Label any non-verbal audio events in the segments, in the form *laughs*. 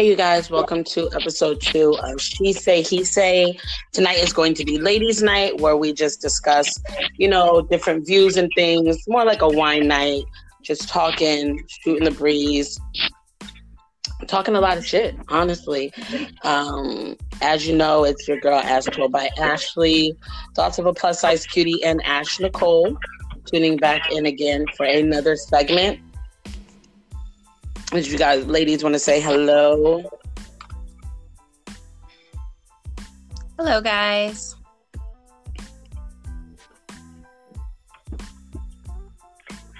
Hey, you guys, welcome to episode two of She Say, He Say. Tonight is going to be ladies' night where we just discuss, you know, different views and things, more like a wine night, just talking, shooting the breeze, talking a lot of shit, honestly. Um, as you know, it's your girl, as told by Ashley, thoughts of a plus size cutie, and Ash Nicole tuning back in again for another segment if you guys, ladies, want to say hello. Hello, guys.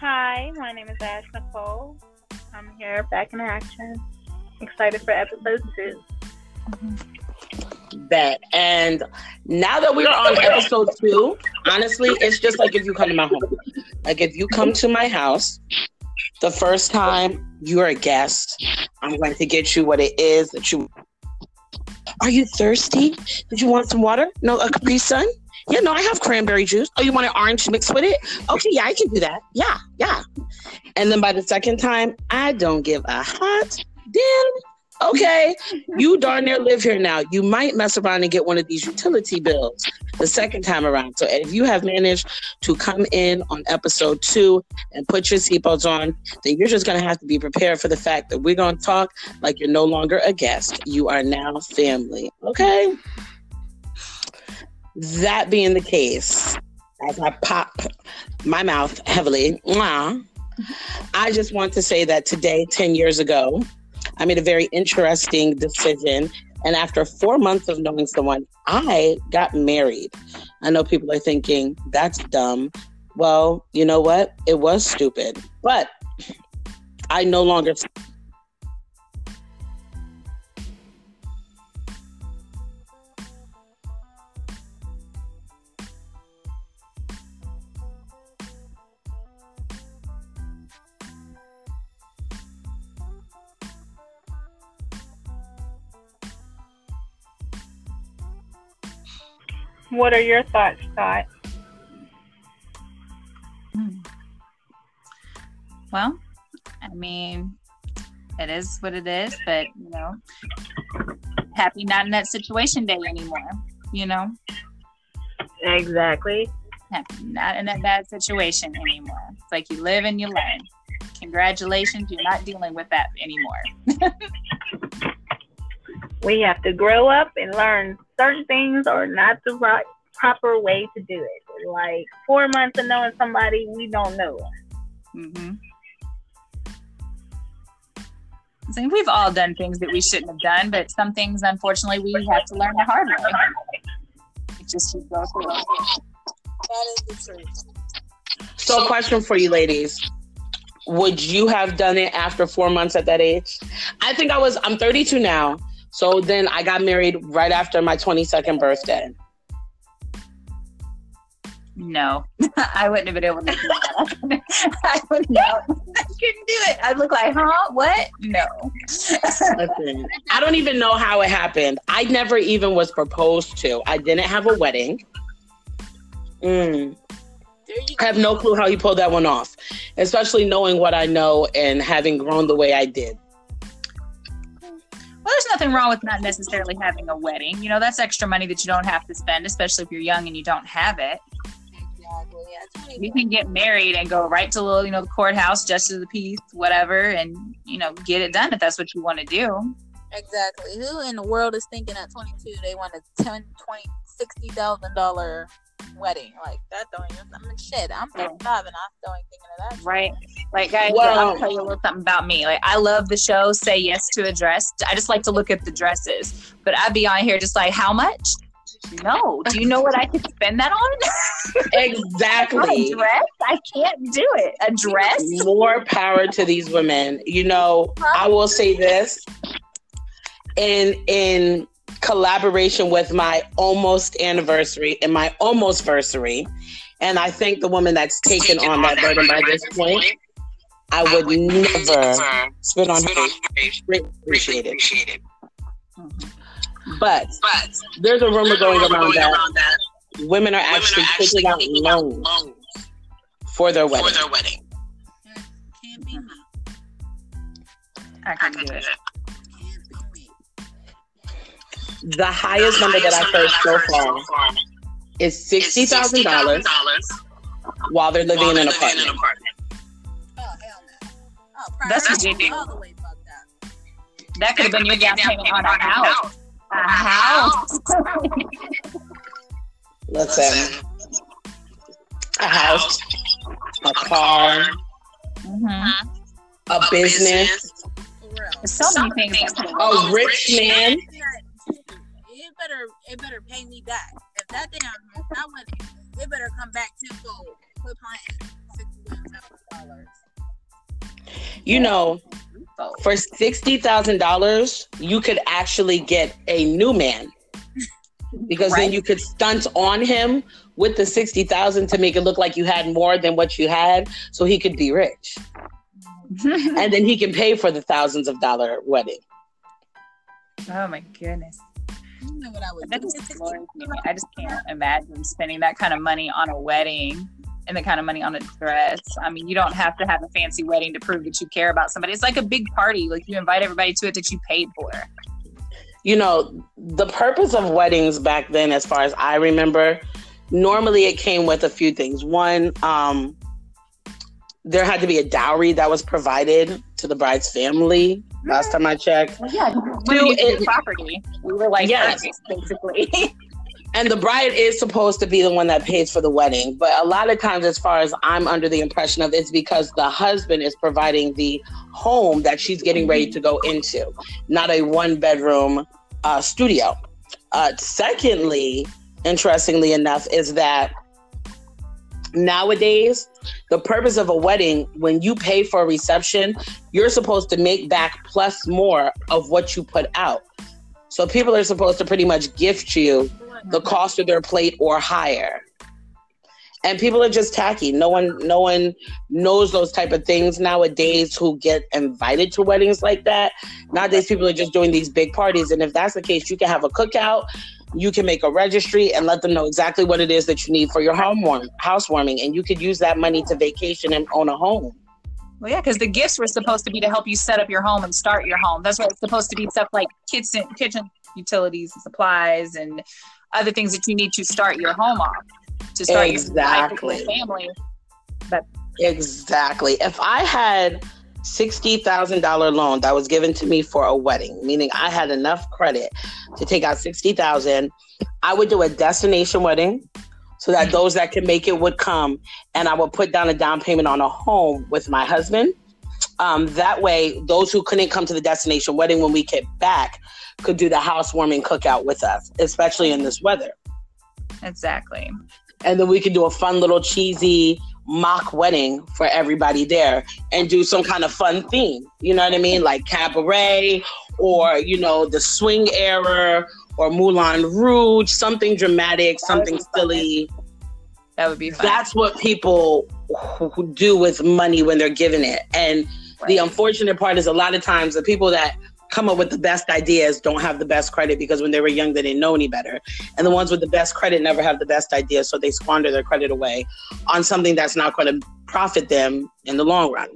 Hi, my name is Ash Nicole. I'm here back in action. Excited for episode 2 Bet. And now that we are on episode two, honestly, it's just like if you come to my home. Like if you come to my house the first time you're a guest, I'm going to get you what it is that you. Are you thirsty? Did you want some water? No, a Capri Sun? Yeah, no, I have cranberry juice. Oh, you want an orange mixed with it? Okay, yeah, I can do that. Yeah, yeah. And then by the second time, I don't give a hot damn okay, you darn near live here now. You might mess around and get one of these utility bills the second time around. So if you have managed to come in on episode two and put your seatbelts on, then you're just going to have to be prepared for the fact that we're going to talk like you're no longer a guest. You are now family. Okay? That being the case, as I pop my mouth heavily, I just want to say that today, 10 years ago, I made a very interesting decision. And after four months of knowing someone, I got married. I know people are thinking, that's dumb. Well, you know what? It was stupid. But I no longer What are your thoughts, Scott? Hmm. Well, I mean, it is what it is, but you know, happy not in that situation day anymore, you know? Exactly. Happy not in that bad situation anymore. It's like you live and you learn. Congratulations, you're not dealing with that anymore. *laughs* we have to grow up and learn certain things are not the right proper way to do it. Like four months of knowing somebody we don't know. Mm-hmm. So we've all done things that we shouldn't have done, but some things, unfortunately, we have to learn the hard way. It just keep going through. That is the truth. So, a question for you, ladies: Would you have done it after four months at that age? I think I was. I'm 32 now. So then I got married right after my 22nd birthday. No, *laughs* I wouldn't have been able to do that. *laughs* I would not. *laughs* I couldn't do it. I'd look like, huh? What? No. Listen, I don't even know how it happened. I never even was proposed to. I didn't have a wedding. Mm. I have no clue how you pulled that one off, especially knowing what I know and having grown the way I did. There's nothing wrong with not necessarily having a wedding. You know, that's extra money that you don't have to spend, especially if you're young and you don't have it. Exactly. You can get married and go right to the, you know, the courthouse, justice of the peace, whatever, and you know, get it done if that's what you want to do. Exactly. Who in the world is thinking at 22 they want a 10, 20, 60 thousand dollar wedding. Like that don't even I mean shit, I'm 35 and I'm still ain't thinking of that. Right. Like guys, well, I'll tell you a little something about me. Like I love the show Say Yes to a Dress. I just like to look at the dresses. But I'd be on here just like, how much? No. Do you know what I could spend that on? *laughs* exactly. a dress? I can't do it. A dress? More power to these women. You know, I will say this. In in collaboration with my almost anniversary and my almost versary. And I thank the woman that's taken on that burden by this point. I would, I would never spit on her face. Appreciate it. Mm-hmm. But, but there's a rumor going around that, women are actually taking out loans for their wedding. For their wedding. I can do it. The highest number that I've heard so far is sixty thousand dollars while they're living in an apartment. Oh hell. Oh, That's priorities ridiculous. all the way fucked up. That could have been your down payment on a *laughs* house. A house. Listen, a house, a car, Mhm. a business, For real. There's so many things. that could have- a rich man. It better, it better pay me back. If that damn, if that went, it better come back tenfold. Quit playing. Sixty-one thousand dollars. You know, for sixty thousand dollars, you could actually get a new man because then you could stunt on him with the sixty thousand to make it look like you had more than what you had, so he could be rich, *laughs* and then he can pay for the thousands of dollar wedding. oh my goodness. You know what I would That do? just. I just can't imagine spending that kind of money on a wedding and the kind of money on a dress. I mean, you don't have to have a fancy wedding to prove that you care about somebody. It's like a big party. Like you invite everybody to it that you paid for. you know, the purpose of weddings back then, as far as I remember, normally it came with a few things. One, um, there had to be a dowry that was provided to the bride's family. Last time I checked, Well, yeah, Do we property. We were like, Yes. yes, basically. *laughs* and the bride is supposed to be the one that pays for the wedding. But a lot of times, as far as I'm under the impression of, it's because the husband is providing the home that she's getting ready to go into, not a one bedroom uh, studio. Uh, secondly, interestingly enough, is that nowadays the purpose of a wedding when you pay for a reception you're supposed to make back plus more of what you put out. So people are supposed to pretty much gift you the cost of their plate or higher. And people are just tacky. No one no one knows those type of things nowadays who get invited to weddings like that. Nowadays people are just doing these big parties. And if that's the case you can have a cookout you can make a registry and let them know exactly what it is that you need for your home warm, housewarming and you could use that money to vacation and own a home Well, yeah, because the gifts were supposed to be to help you set up your home and start your home. That's what it's supposed to be stuff like kitchen, kitchen utilities, and supplies, and other things that you need to start your home off to start Exactly. your life family. Exactly. If I had sixty thousand dollar loan that was given to me for a wedding, meaning I had enough credit to take out sixty thousand, I would do a destination wedding so that those that can make it would come, and I would put down a down payment on a home with my husband. Um, that way, those who couldn't come to the destination wedding when we get back could do the housewarming cookout with us, especially in this weather Exactly. and then we could do a fun little cheesy mock wedding for everybody there and do some kind of fun theme. You know what i mean? Like cabaret or you know the swing era or moulin rouge something dramatic That something fun. silly. That would be fun. that's what people do with money when they're given it. And the unfortunate part is a lot of times the people that come up with the best ideas don't have the best credit because when they were young they didn't know any better and the ones with the best credit never have the best ideas so they squander their credit away on something that's not going to profit them in the long run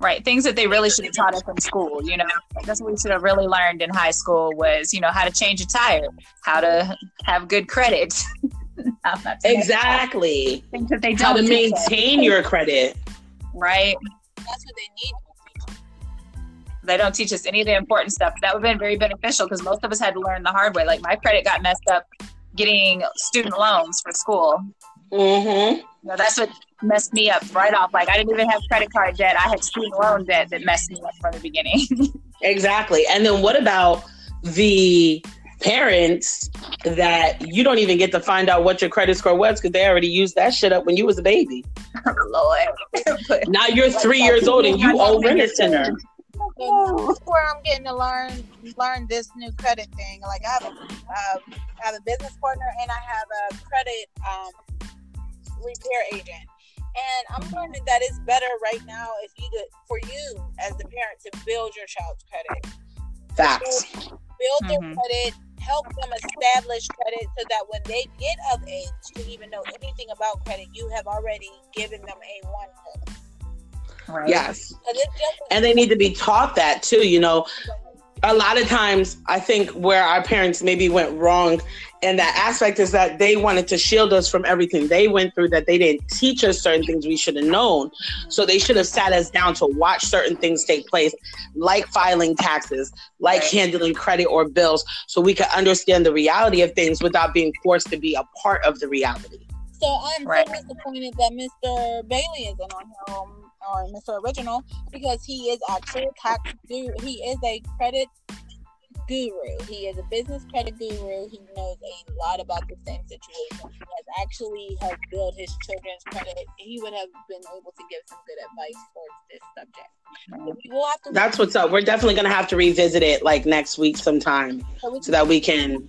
right. Things that they really should have taught us in school. You know, that's what we should have really learned in high school was, you know, how to change a tire, how to have good credit. *laughs* How not to make exactly Things that they how don't how to teach us, maintain your credit right. That's what they need. They don't teach us any of the important stuff. That would have been very beneficial because most of us had to learn the hard way. Like my credit got messed up getting student loans for school. mm-hmm. You know, that's what messed me up right off. Like I didn't even have credit card debt. I had student loan debt that messed me up from the beginning. *laughs* Exactly. And then what about the parents that you don't even get to find out what your credit score was because they already used that shit up when you was a baby. *laughs* Lord. Now you're three years old and you owe rent a center. So where I'm getting to learn learn this new credit thing. Like I have a uh, I have a business partner and I have a credit um, repair agent. And I'm learning that it's better right now if you do, for you as the parent to build your child's credit. Facts. build their Mhm. credit, help them establish credit so that when they get of age to even know anything about credit, you have already given them a one credit. Right. Yes. And they need to be taught that too, you know. A lot of times I think where our parents maybe went wrong in that aspect is that they wanted to shield us from everything they went through that they didn't teach us certain things we should have known. So they should have sat us down to watch certain things take place, like filing taxes, like right. handling credit or bills, so we could understand the reality of things without being forced to be a part of the reality. So I'm right. so disappointed that Mr. Bailey isn't on here, um, Um, or Mr. Original, because he is actually a tax guru. He is a credit guru. He is a business credit guru. He knows a lot about the same situation. He has actually helped build his children's credit. He would have been able to give some good advice towards this subject. We'll have to That's what's up. We're definitely going to have to revisit it like next week sometime so, so that we can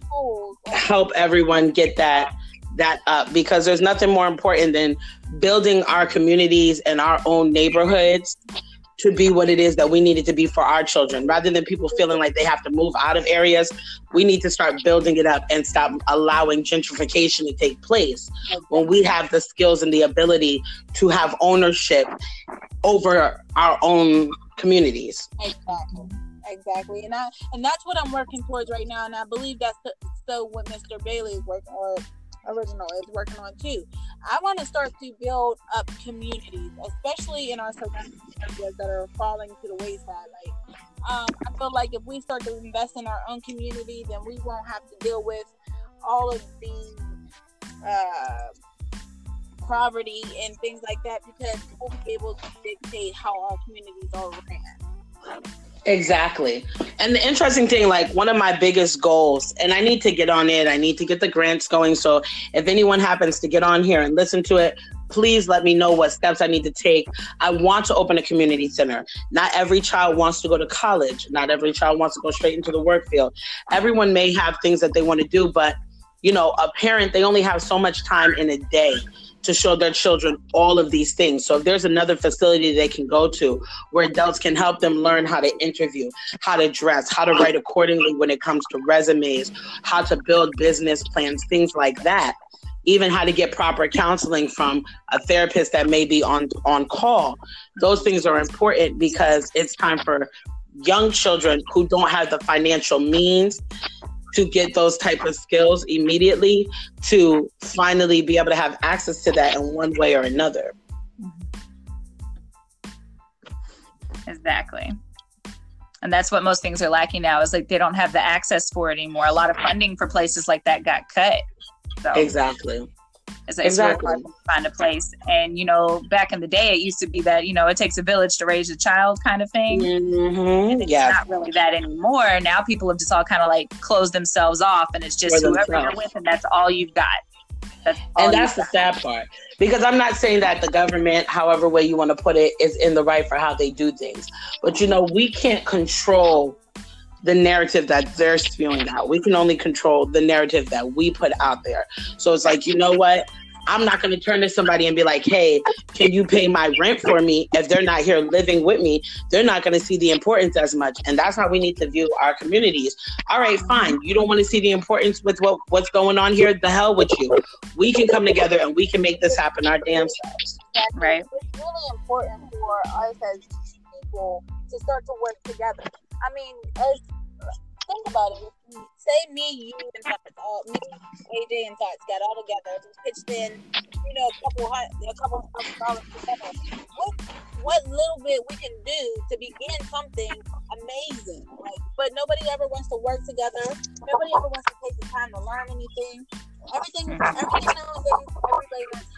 help everyone get that that up because there's nothing more important than building our communities and our own neighborhoods to be what it is that we need it to be for our children. Rather than people feeling like they have to move out of areas we need to start building it up and stop allowing gentrification to take place. When we have the skills and the ability to have ownership over our own communities. Exactly. Exactly. And I, and that's what i'm working towards right now. And i believe that's still what mr bailey is working or original is working on too. I want to start to build up communities, especially in our surrounding areas that are falling to the wayside. Like, um, I feel like if we start to invest in our own community, then we won't have to deal with all of the uh, poverty and things like that because we'll be able to dictate how our communities are ran. Exactly. And the interesting thing, like one of my biggest goals, and I need to get on it, I need to get the grants going. So if anyone happens to get on here and listen to it, please let me know what steps I need to take. I want to open a community center. Not every child wants to go to college, not every child wants to go straight into the work field. Everyone may have things that they want to do, but you know, a parent, they only have so much time in a day to show their children all of these things. So if there's another facility they can go to where adults can help them learn how to interview, how to dress, how to write accordingly when it comes to resumes, how to build business plans, things like that. Even how to get proper counseling from a therapist that may be on on call. Those things are important because it's time for young children who don't have the financial means to get those type of skills immediately to finally be able to have access to that in one way or another. Exactly. And that's what most things are lacking now is like they don't have the access for it anymore. A lot of funding for places like that got cut. So. Exactly. It's, it's exactly. really hard to find a place. And, you know, back in the day, it used to be that, you know, it takes a village to raise a child kind of thing. Mm-hmm. It's yeah. not really that anymore. Now people have just all kind of like closed themselves off and it's just whoever you're with and that's all you've got. That's and that's the sad part. Because I'm not saying that the government, however way you want to put it, is in the right for how they do things. But you know, we can't control the narrative that they're spewing out. We can only control the narrative that we put out there. So it's like, you know what? I'm not going to turn to somebody and be like, hey, can you pay my rent for me? If they're not here living with me, they're not going to see the importance as much. And that's how we need to view our communities. All right, fine. You don't want to see the importance with what, what's going on here? The hell with you. We can come together and we can make this happen our damn selves. Right. It's really important for us as people to start to work together. I mean, as think about it. Say me, you, and Tots, uh, me, AJ, and Tots got all together, just pitched in, you know, a couple hundred, a couple hundred dollars together. What, what little bit we can do to begin something amazing? But nobody ever wants to work together. Nobody ever wants to take the time to learn anything. Everything, everything nowadays, everybody wants.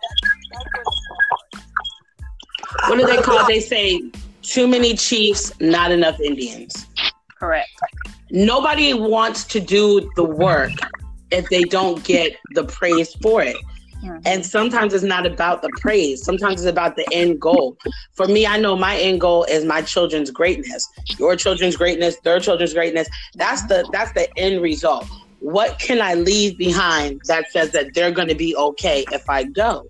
That's, that's what do they call? They say too many chiefs, not enough Indians. Correct. Nobody wants to do the work if they don't get the praise for it. Mm-hmm. And sometimes it's not about the praise. Sometimes it's about the end goal. For me, I know my end goal is my children's greatness. Your children's greatness, their children's greatness. That's the that's the end result. What can I leave behind that says that they're going to be okay if I go?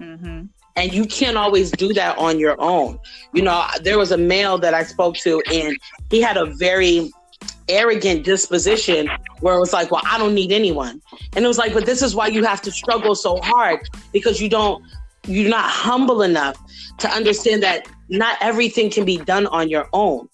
Mm-hmm. And you can't always do that on your own. You know, there was a male that I spoke to, and he had a very arrogant disposition where it was like, well, I don't need anyone. And it was like, but this is why you have to struggle so hard because you don't you're not humble enough to understand that not everything can be done on your own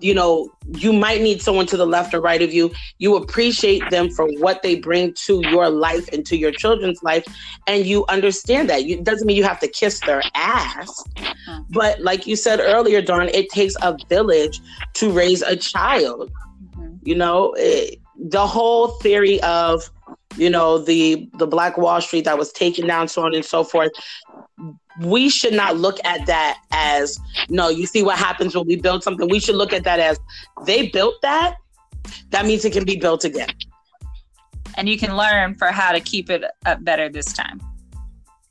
you mm-hmm. know, you might need someone to the left or right of you. You appreciate them for what they bring to your life and to your children's life. And you understand that. It doesn't mean you have to kiss their ass. Mm-hmm. But like you said earlier, Dawn, it takes a village to raise a child. Mm-hmm. You know, it, the whole theory of you know the the black wall street that was taken down so on and so forth we should not look at that as no you see what happens when we build something we should look at that as they built that that means it can be built again and you can learn for how to keep it up better this time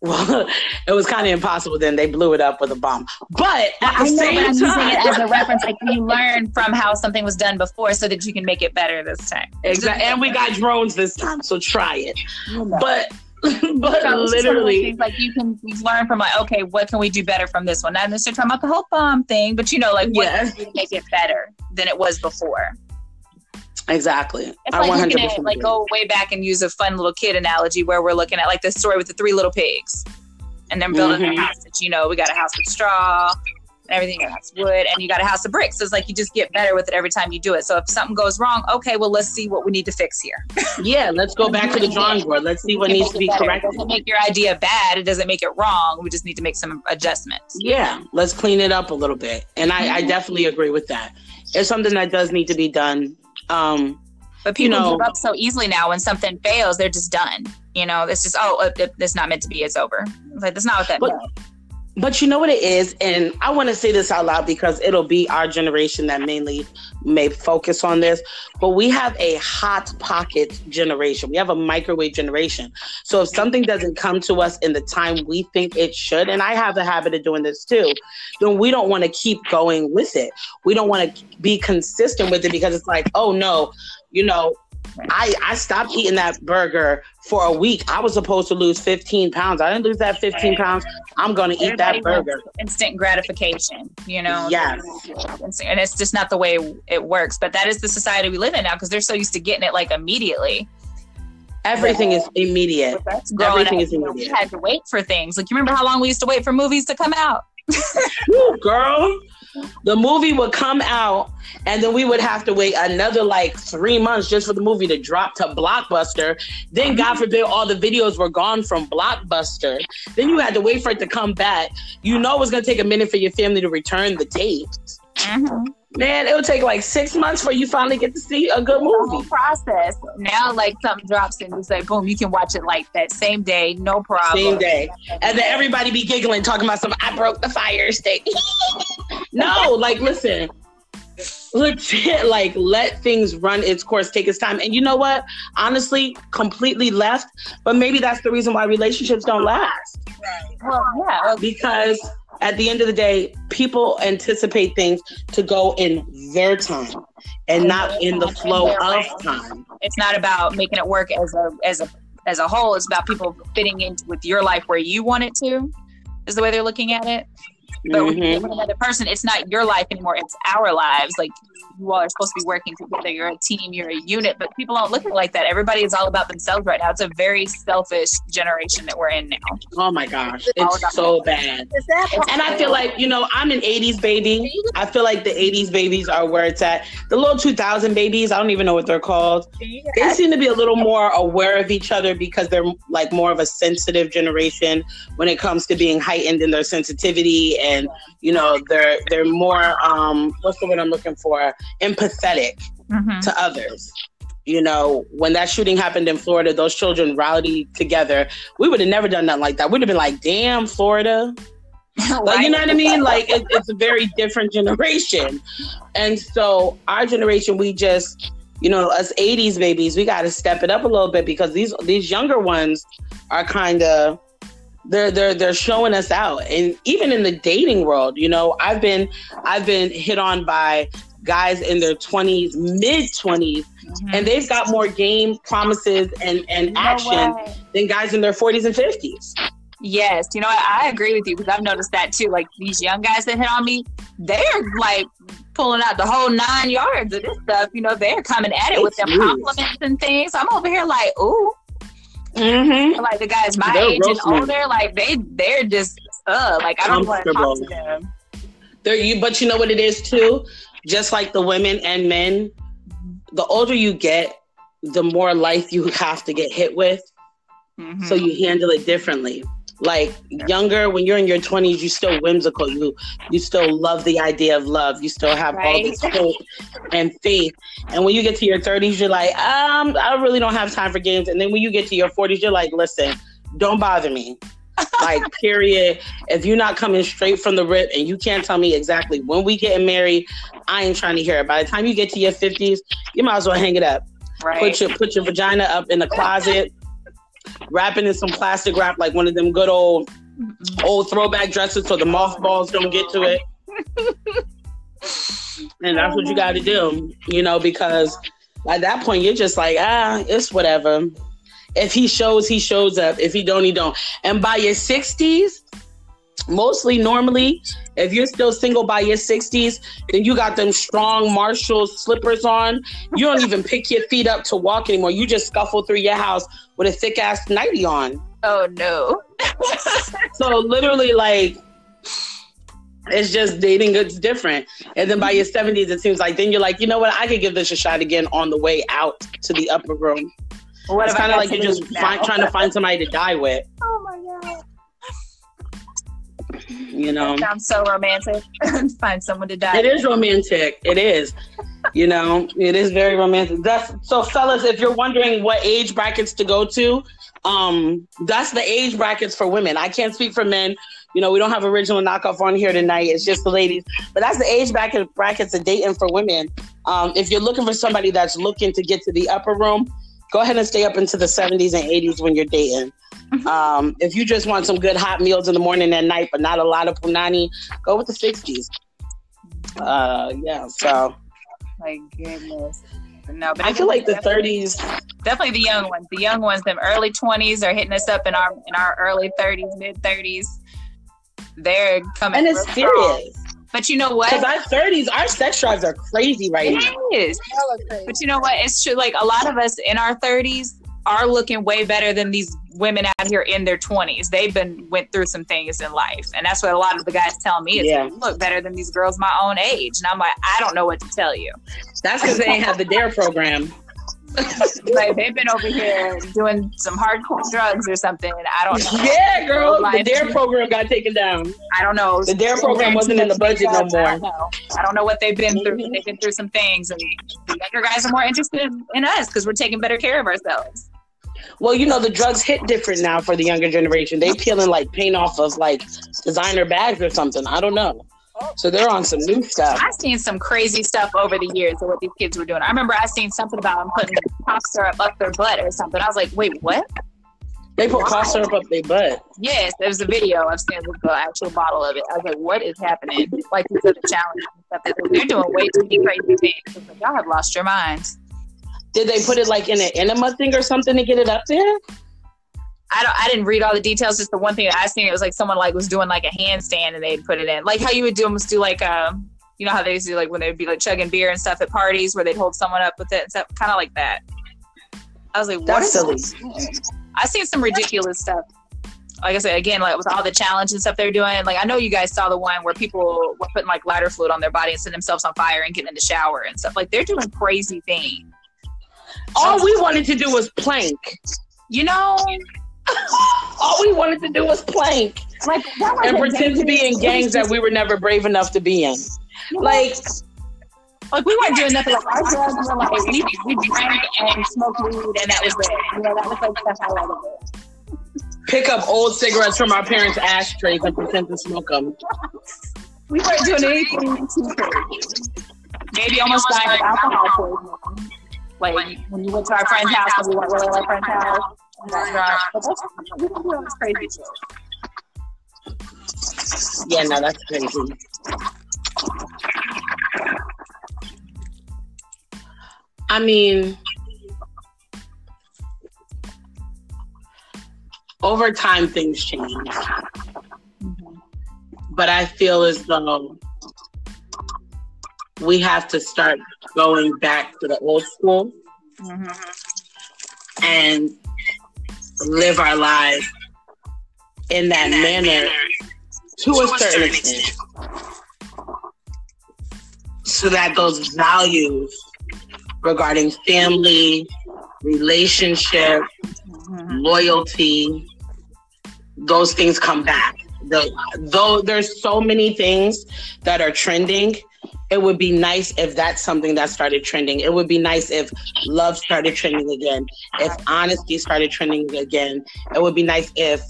well, *laughs* it was kind of impossible. Then they blew it up with a bomb. But at the I know, same I'm time, using it as a *laughs* reference. Like you learn from how something was done before, so that you can make it better this time. exactly. And we got drones this time, so try it. But *laughs* but literally, like you can learn from like, okay, what can we do better from this one? Not necessarily talking about the whole bomb thing, but you know, like what Yeah. can we make it better than it was before. exactly. It's I like looking 100% at like go way back and use a fun little kid analogy where we're looking at like the story with the three little pigs, and then building Mhm. a house. That you know, we got a house with straw. And everything else wood, and you got a house of bricks. So it's like you just get better with it every time you do it. So if something goes wrong, okay, well let's see what we need to fix here. *laughs* Yeah, let's go back to the drawing board. Let's see what needs to be it better. It corrected. doesn't make your idea bad. It doesn't make it wrong. We just need to make some adjustments. Yeah, let's clean it up a little bit. And I, I Mhm. definitely agree with that. It's something that does need to be done. Um, But people know- give up so easily now. When something fails, they're just done. You know, it's just oh, it, it- it's not meant to be. It's over. It's like that's not what that But- means. But you know what it is, and I want to say this out loud because it'll be our generation that mainly may focus on this. But we have a hot pocket generation. We have a microwave generation. So if something doesn't come to us in the time we think it should, and I have a habit of doing this too, then we don't want to keep going with it. We don't want to be consistent with it because it's like, oh no, you know, I, I stopped eating that burger for a week. I was supposed to lose 15 pounds. I didn't lose that 15 pounds. I'm going to eat that burger. instant gratification. You know. Yes. And it's just not the way it works. But that is the society we live in now because they're so used to getting it like immediately. Everything is immediate. With us growing Everything up, is know, we had to wait for things. Like you remember how long we used to wait for movies to come out? *laughs* Woo, girl, the movie would come out and then we would have to wait another like three months just for the movie to drop to Blockbuster. Then, God forbid, all the videos were gone from Blockbuster. Then you had to wait for it to come back. You know, it was going to take a minute for your family to return the tapes. Mm-hmm. Man, it would take like six months for you finally get to see a good movie. process. Now, like something drops and it's like, boom, you can watch it like that same day, no problem. Same day. And then everybody be giggling, talking about some, I broke the fire stick. *laughs* no, like, listen, legit, like, let things run its course, take its time. And you know what? Honestly, completely left. But maybe that's the reason why relationships don't last. Well, yeah, Because at the end of the day, people anticipate things to go in their time and not in the flow of time. it's not about making it work as a as a as a whole. It's about people fitting in with your life where you want it to. Is the way they're looking at it. But Mhm. with another person, it's not your life anymore. It's our lives. Like you all are supposed to be working together. You're a team. You're a unit. But people don't look at it like that. Everybody is all about themselves right now. It's a very selfish generation that we're in now. Oh my gosh, All it's so bad. And I feel like, you know, I'm an 80s baby. I feel like the 80s babies are where it's at. The little 2000 babies, I don't even know what they're called. They seem to be a little more aware of each other because they're like more of a sensitive generation when it comes to being heightened in their sensitivity and, you know, they're they're more um what's the word I'm looking for? Empathetic Mhm. to others. You know, when that shooting happened in Florida, those children rallied together. We would have never done nothing like that. We'd have been like, damn, Florida. *laughs* Like, you know what I mean? Like, it, it's a very *laughs* different generation. And so, our generation, we just, you know, us 80s babies, we got to step it up a little bit because these these younger ones are kind of they're they're they're showing us out and even in the dating world you know i've been i've been hit on by guys in their 20s mid 20s Mhm. and they've got more game promises and and No action way. than guys in their 40s and 50s Yes, you know what? I agree with you because I've noticed that too. Like these young guys that hit on me, they're like pulling out the whole nine yards of this stuff. You know, they're coming at it with them compliments and things. I'm over here like, ooh, Mm-hmm. Like the guys my they're age and older, like they they're just uh like I don't want to talk to them. They're you, but you know what it is too. Just like the women and men, the older you get, the more life you have to get hit with. Mm-hmm. So you handle it differently. Like younger, when you're in your 20s, you still whimsical. You you still love the idea of love. You still have right. all this hope and faith. And when you get to your 30s, you're like, um, I really don't have time for games. And then when you get to your 40s, you're like, listen, don't bother me. Like period. If you're not coming straight from the rip and you can't tell me exactly when we getting married, I ain't trying to hear it. By the time you get to your 50s, you might as well hang it up. Right. Put your put your vagina up in the closet, wrapping in some plastic wrap like one of them good old old throwback dresses so the mothballs don't get to it. and that's what you got to do, you know, because at that point you're just like, ah, it's whatever. If he shows, he shows up. If he don't, he don't. And by your 60s, mostly normally if you're still single by your 60s then you got them strong marshall slippers on. You don't even pick your feet up to walk anymore. You just scuffle through your house with a thick ass nightie on. Oh no. *laughs* So literally like it's just dating it's different. And then by your 70s it seems like then you're like you know what? I could give this a shot again on the way out to the upper room what it's kind of like you're just find, trying to find somebody to die with oh my god you know, that sounds so romantic. *laughs* Find someone to die. with It is romantic. It is. you know, it is very romantic. That's so, fellas. If you're wondering what age brackets to go to, um, that's the age brackets for women. I can't speak for men. You know, we don't have original knockoff on here tonight. It's just the ladies. But that's the age bracket brackets of dating for women. Um, if you're looking for somebody that's looking to get to the upper room, go ahead and stay up into the 70s and 80s when you're dating. Mm-hmm. Um, if you just want some good hot meals in the morning and night, but not a lot of punani, go with the 60s. Uh, yeah, so. My goodness. No, but I feel like the 30s. Definitely the young ones. The young ones, them early 20s are hitting us up in our in our early 30s, mid 30s. They're coming. And it's serious. Strong. But you know what? Because our 30s, our sex drives are crazy right it now. It is. But you know what? It's true. Like a lot of us in our 30s are looking way better than these women out here in their 20s. They've been went through some things in life. And that's what a lot of the guys tell me is yeah. look better than these girls my own age. And I'm like, I don't know what to tell you. That's because they ain't have the DARE program. *laughs* like they've been over here doing some hardcore drugs or something. I don't know. Yeah, girl. The DARE program got taken down. I don't know. The DARE program wasn't in the budget no more. I don't know. I don't know what they've been through. Mm-hmm. They've been through some things, and the younger guys are more interested in us because we're taking better care of ourselves. Well, you know, the drugs hit different now for the younger generation. They peeling like paint off of like designer bags or something. I don't know. So they're on some new stuff. I've seen some crazy stuff over the years of what these kids were doing. I remember I seen something about them putting cough syrup up their butt or something. I was like, wait, what? They put cough syrup up their butt. Yes, there was a video. I've seen the actual bottle of it. I was like, what is happening? Like these other challenges and stuff. They're doing way too many crazy things. Like, y'all have lost your minds. Did they put it like in an enema thing or something to get it up there? I don't. I didn't read all the details. Just the one thing that I seen, it was like someone like was doing like a handstand and they'd put it in, like how you would do almost do like um, you know how they used to do like when they'd be like chugging beer and stuff at parties where they'd hold someone up with it and stuff, kind of like that. I was like, what That's silly. I seen some ridiculous stuff. Like I said, again, like with all the challenge and stuff they're doing. Like I know you guys saw the one where people were putting like lighter fluid on their body and setting themselves on fire and getting in the shower and stuff. Like they're doing crazy things. All we wanted to do was plank. You know, all we wanted to do was plank. Like and pretend to be in gangs that we were never brave enough to be in. Like like we weren't doing nothing like our drugs were like we, we drank and smoked weed and that was it. You know, that was like the highlight of it. Pick up old cigarettes from our parents' ashtrays and pretend to smoke them. We weren't doing anything too crazy. Maybe almost dying of alcohol poisoning. Like when you went to our friend's house and we went really our friend's house yeah, no, that's crazy. I mean, over time things change. Mm-hmm. But I feel as though we have to start going back to the old school. Mm-hmm. And live our lives in that, in that manner, manner to, to a certain extent. extent. So that those values regarding family, relationship, mm-hmm. loyalty, those things come back. The, though there's so many things that are trending, it would be nice if that's something that started trending. It would be nice if love started trending again, if honesty started trending again. It would be nice if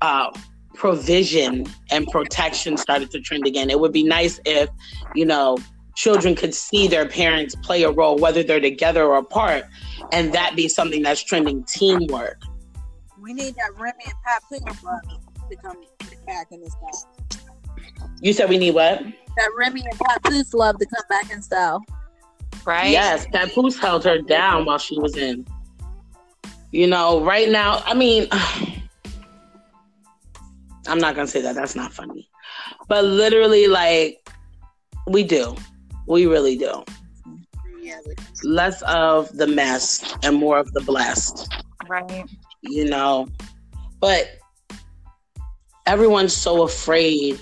uh, provision and protection started to trend again. It would be nice if, you know, children could see their parents play a role, whether they're together or apart, and that be something that's trending teamwork. We need that Remy and Pat to come back in this. You said we need what? That Remy and Papoose love to come back in style. Right? Yes, Papoose held her down while she was in. You know, right now, I mean, *sighs* I'm not gonna say that. That's not funny. But literally, like, we do. We really do. Less of the mess and more of the blessed. Right. You know, but everyone's so afraid.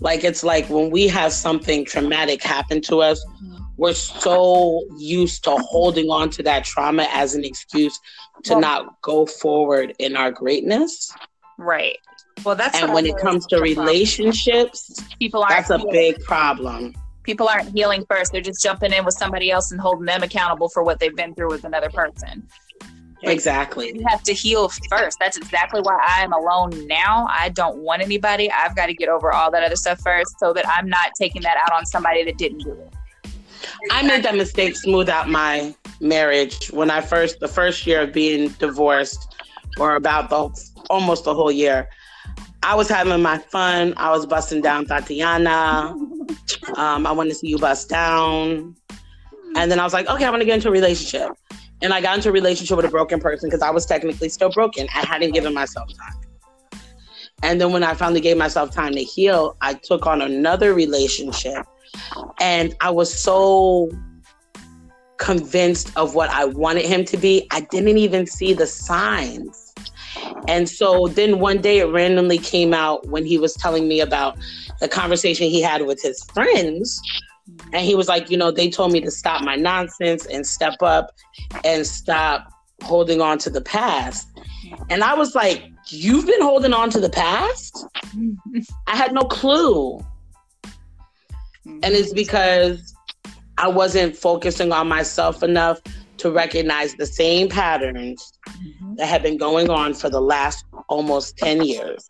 Like, it's like when we have something traumatic happen to us, we're so used to holding on to that trauma as an excuse to well, not go forward in our greatness. Right. Well, that's and when it comes to relationships, people are that's a big problem people aren't healing first. They're just jumping in with somebody else and holding them accountable for what they've been through with another person. Exactly. You have to heal first. That's exactly why I am alone now. I don't want anybody. I've got to get over all that other stuff first so that I'm not taking that out on somebody that didn't do it. I made that mistake smooth out my marriage when I first the first year of being divorced or about the almost the whole year. I was having my fun. I was busting down Tatiana. *laughs* Um, I wanted to see you bust down. And then I was like, okay, I want to get into a relationship. And I got into a relationship with a broken person because I was technically still broken. I hadn't given myself time. And then when I finally gave myself time to heal, I took on another relationship. And I was so convinced of what I wanted him to be. I didn't even see the signs. And so then one day it randomly came out when he was telling me about the conversation he had with his friends. And he was like, you know, they told me to stop my nonsense and step up and stop holding on to the past. And I was like, you've been holding on to the past? I had no clue. And it's because I wasn't focusing on myself enough to recognize the same patterns mm-hmm. that have been going on for the last almost 10 years.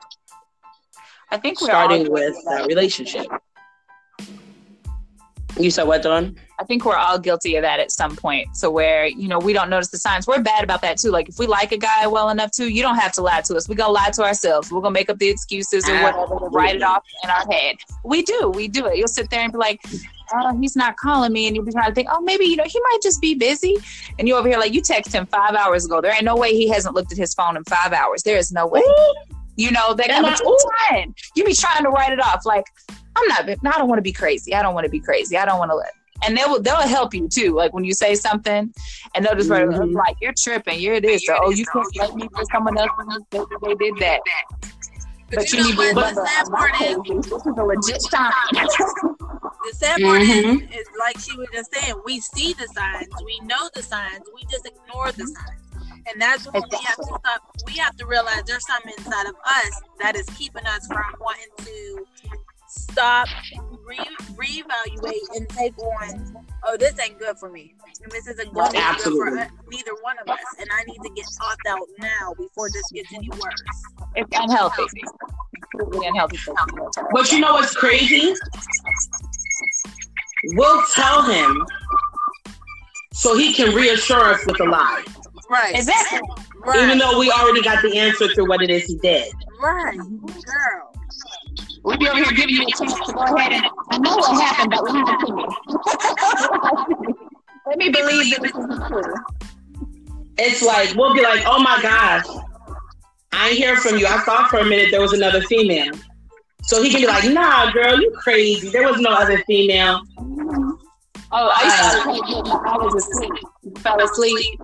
I think starting with that relationship. You said what, Dawn? I think we're all guilty of that at some point. So where, you know, we don't notice the signs. We're bad about that too. Like if we like a guy well enough too, you don't have to lie to us. We're gonna lie to ourselves. We're gonna make up the excuses or whatever to write it off in our head. We do, we do it. You'll sit there and be like, oh, he's not calling me. And you'll be trying to think, oh, maybe, you know, he might just be busy. And you over here like you text him five hours ago. There ain't no way he hasn't looked at his phone in five hours. There is no way. Ooh. You know, that time. You be trying to write it off like, I'm not I don't want to be crazy. I don't want to be crazy. I don't want to let and they will they'll help you too. Like when you say something, and they'll just mm-hmm. like you're tripping, you're this, or oh you can't let me for someone else when they did that. But, but you, you know need what the sad part is? This is a legit sign. *laughs* the sad part mm-hmm. is, is like she was just saying, we see the signs, we know the signs, we just ignore the signs. And that's when exactly. we have to stop. We have to realize there's something inside of us that is keeping us from wanting to stop, re- reevaluate, and take on. Oh, this ain't good for me. And this isn't good, Absolutely. for neither one of us. And I need to get opt out now before this gets any worse. It's unhealthy. Completely unhealthy. But you know what's crazy? We'll tell him so he can reassure us with a lie. Right. Exactly. Right. Even though we already got the answer to what it is he did. Right. Girl. We'll be over here giving you a chance to go ahead and I know what happened, but let me continue. let me believe that this is true. It's like we'll be like, oh my gosh, I hear from you. I thought for a minute there was another female. So he can be like, nah, girl, you crazy. There was no other female. Oh, I used to uh, I was asleep. Fell asleep.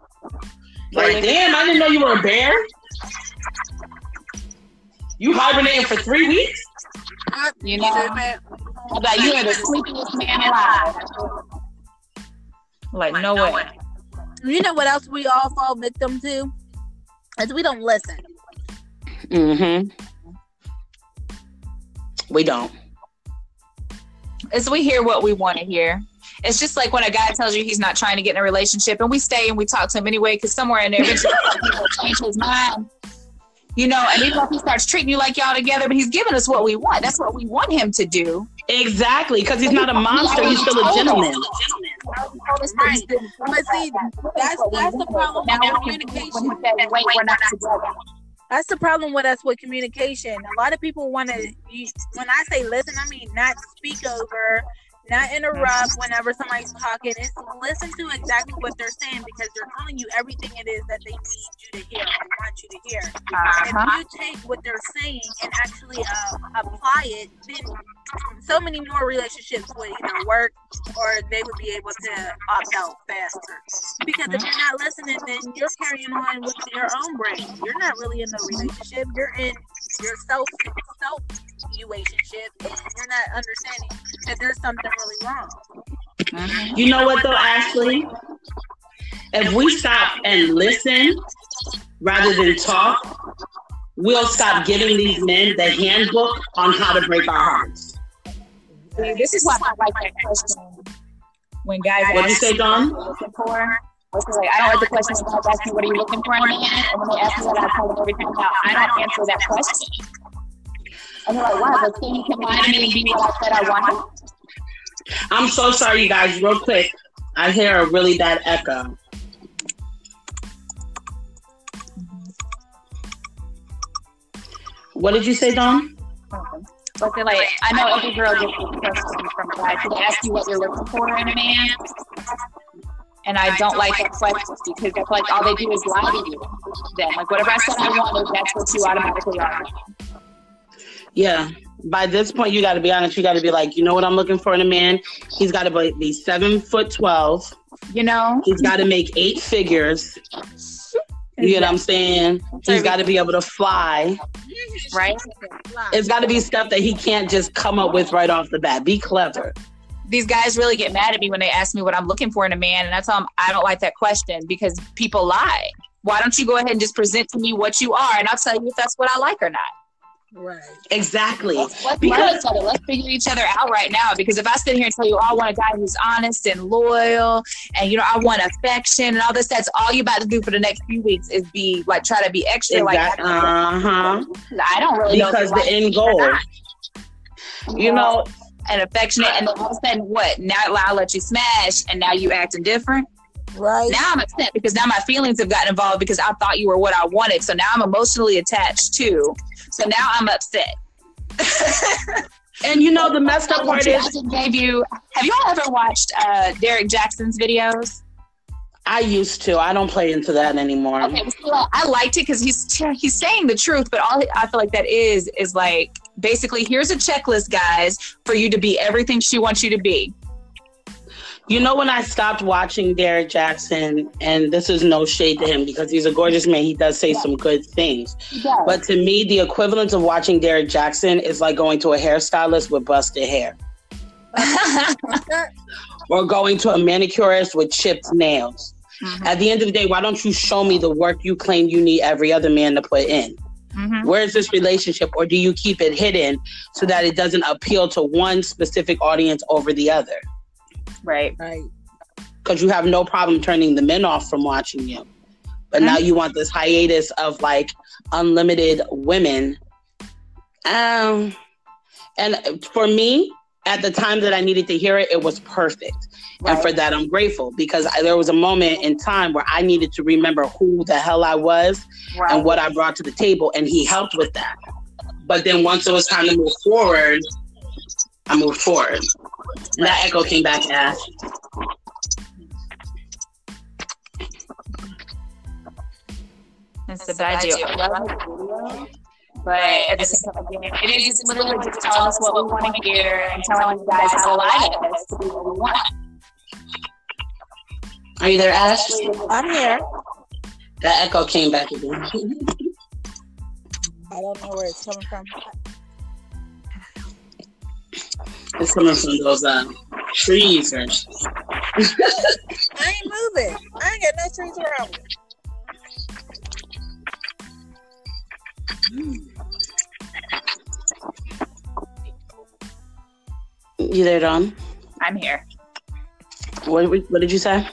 Like, damn, I didn't know you were a bear. You hibernating for three weeks? You know, I thought you are the sleepiest man alive. Like, no way. You know what else we all fall victim to? Is we don't listen. Mm-hmm. We don't. Is we hear what we want to hear. It's just like when a guy tells you he's not trying to get in a relationship, and we stay and we talk to him anyway, because somewhere in there, eventually *laughs* change his mind. You know, and even if he starts treating you like y'all together, but he's giving us what we want. That's what we want him to do. Exactly, because he's not a monster. He's still a gentleman. Right. But see, that's that's the problem with communication. Wait, we're not together. That's the problem with us with communication. A lot of people want to. When I say listen, I mean not speak over, not interrupt whenever somebody's talking. It's listen to exactly what they're saying because they're telling you everything it is that they need you to hear and want you to hear. Uh-huh. If you take what they're saying and actually uh, apply it, then so many more relationships would either work or they would be able to opt out faster. Because if you're not listening, then you're carrying on with your own brain. You're not really in the relationship. You're in your self self relationship, and you're not understanding that there's something really wrong. You know what though, Ashley? If we stop and listen rather than talk, we'll stop giving these men the handbook on how to break our hearts. This is why I like that question. When guys What did you ask say, Dawn? what you're looking for, I like, I don't like the question when guys ask me, what are you looking for in a man? And when they ask me that, I tell them every time, now, I don't answer that question. And they're like, why? But can you come lie to me and be what I said I wanted? I'm so sorry, you guys. Real quick, I hear a really bad echo. What did you say, Dawn? But they're like, I know every girl gets this question from a guy. So they ask you what you're looking for in a man. And I don't like that question because I feel like all they do is lie to you. Then, like, whatever I said I wanted, that's what you automatically are. Yeah. By this point, you got to be honest. You got to be like, you know what I'm looking for in a man? He's got to be, seven foot twelve. You know? He's got to make eight figures. You get what I'm saying? He's got to be able to fly. Right? It's got to be stuff that he can't just come up with right off the bat. Be clever. These guys really get mad at me when they ask me what I'm looking for in a man. And I tell them, I don't like that question because people lie. Why don't you go ahead and just present to me what you are? And I'll tell you if that's what I like or not. Right. Exactly. Let's, let's Because- learn. Let's figure each other out right now. Because if I sit here and tell you, oh, I want a guy who's honest and loyal, and you know, I want affection and all this, that's all you about to do for the next few weeks is be like try to be extra. Like Uh huh. I don't really know Because you the like end goal, you know, and affectionate, and all of a sudden, what? Now I'll let you smash, and now you acting different. Right. Now I'm upset because now my feelings have gotten involved because I thought you were what I wanted. So now I'm emotionally attached too. So now I'm upset. and you know the messed up part I is just gave you. Have you all ever watched uh, Derrick Jaxn's videos? I used to. I don't play into that anymore. Okay, well, I liked it because he's he's saying the truth, but all I feel like that is is like basically here's a checklist, guys, for you to be everything she wants you to be. You know when I stopped watching Derrick Jaxn, and this is no shade to him because he's a gorgeous man. He does say some good things. But to me, the equivalent of watching Derrick Jaxn is like going to a hairstylist with busted hair, *laughs* or going to a manicurist with chipped nails. Mhm. At the end of the day, why don't you show me the work you claim you need every other man to put in? Mhm. Where's this relationship, or do you keep it hidden so that it doesn't appeal to one specific audience over the other? Right. Right. Because you have no problem turning the men off from watching you. But now you want this hiatus of like unlimited women. Um, and for me, at the time that I needed to hear it, it was perfect. And for that, I'm grateful because I, there was a moment in time where I needed to remember who the hell I was Right. and what I brought to the table, and he helped with that. But then once it was time to move forward, I moved forward. And that echo came back as It's a bad deal. I love the video, But at the same time, again, it is just literally just telling us what we want to hear and telling you guys how to lie to us to be what we want. Are you there, Ash? I'm here. That echo came back again. *laughs* I don't know where it's coming from. It's coming from those uh, trees or I ain't moving. I ain't got no trees around me. you there, Don? I'm here. What, what did you say?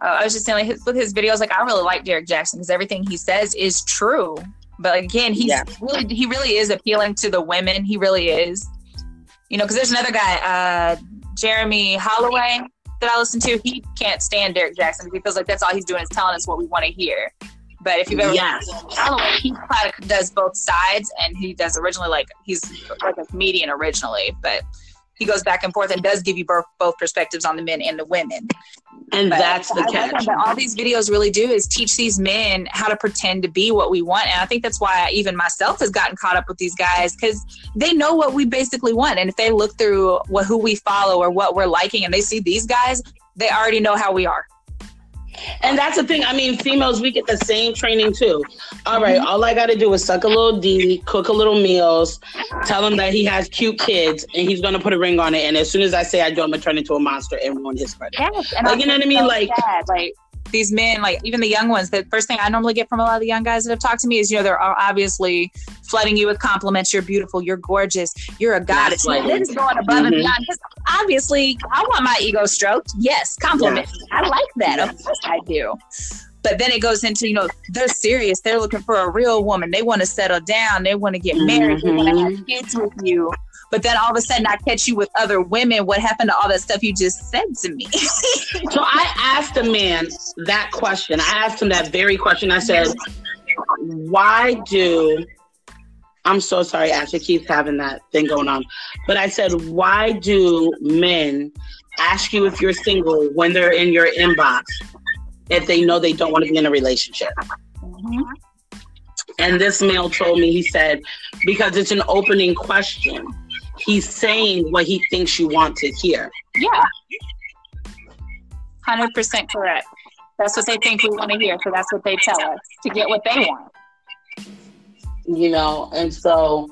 Uh, I was just saying, like, his, with his videos, like I really like Derrick Jaxn because everything he says is true. But like, again, he's Yeah. really he really is appealing to the women. He really is. You know, because there's another guy, uh, Jeremy Holloway, that I listen to. He can't stand Derrick Jaxn he feels like that's all he's doing is telling us what we want to hear. But if you've ever Yes. Holloway, he kind of does both sides, and he does originally like he's like a comedian originally, but he goes back and forth and does give you both, both perspectives on the men and the women. And But that's the I like catch. that, all these videos really do is teach these men how to pretend to be what we want. And I think that's why I, even myself has gotten caught up with these guys because they know what we basically want. And if they look through what who we follow or what we're liking and they see these guys, they already know how we are. And that's the thing. I mean, females, we get the same training too. All right, all I got to do is suck a little D, cook a little meals, tell him that he has cute kids, and he's gonna put a ring on it. And as soon as I say I do, I'm gonna turn into a monster and ruin his credit. Yes, and Like, you know what I mean? so Like- sad. like these men, like even the young ones. The first thing I normally get from a lot of the young guys that have talked to me is, you know, they're obviously flooding you with compliments. You're beautiful. You're gorgeous. You're a goddess. Gaslighting. They're just going above and Mhm. beyond. Obviously, I want my ego stroked. Yes, compliment. I like that. Of course, I do. But then it goes into, you know, they're serious. They're looking for a real woman. They want to settle down. They want to get married. They want to have kids with you. But then all of a sudden, I catch you with other women. What happened to all that stuff you just said to me? *laughs* So I asked a man that question. I asked him that very question. I said, "Why do?" I'm so sorry, Ashley keeps having that thing going on. But I said, "Why do men ask you if you're single when they're in your inbox if they know they don't want to be in a relationship?" Mm-hmm. And this male told me, he said, because it's an opening question. He's saying what he thinks you want to hear. Yeah. 100% correct. That's what they think we want to hear. So that's what they tell us to get what they want. you know and so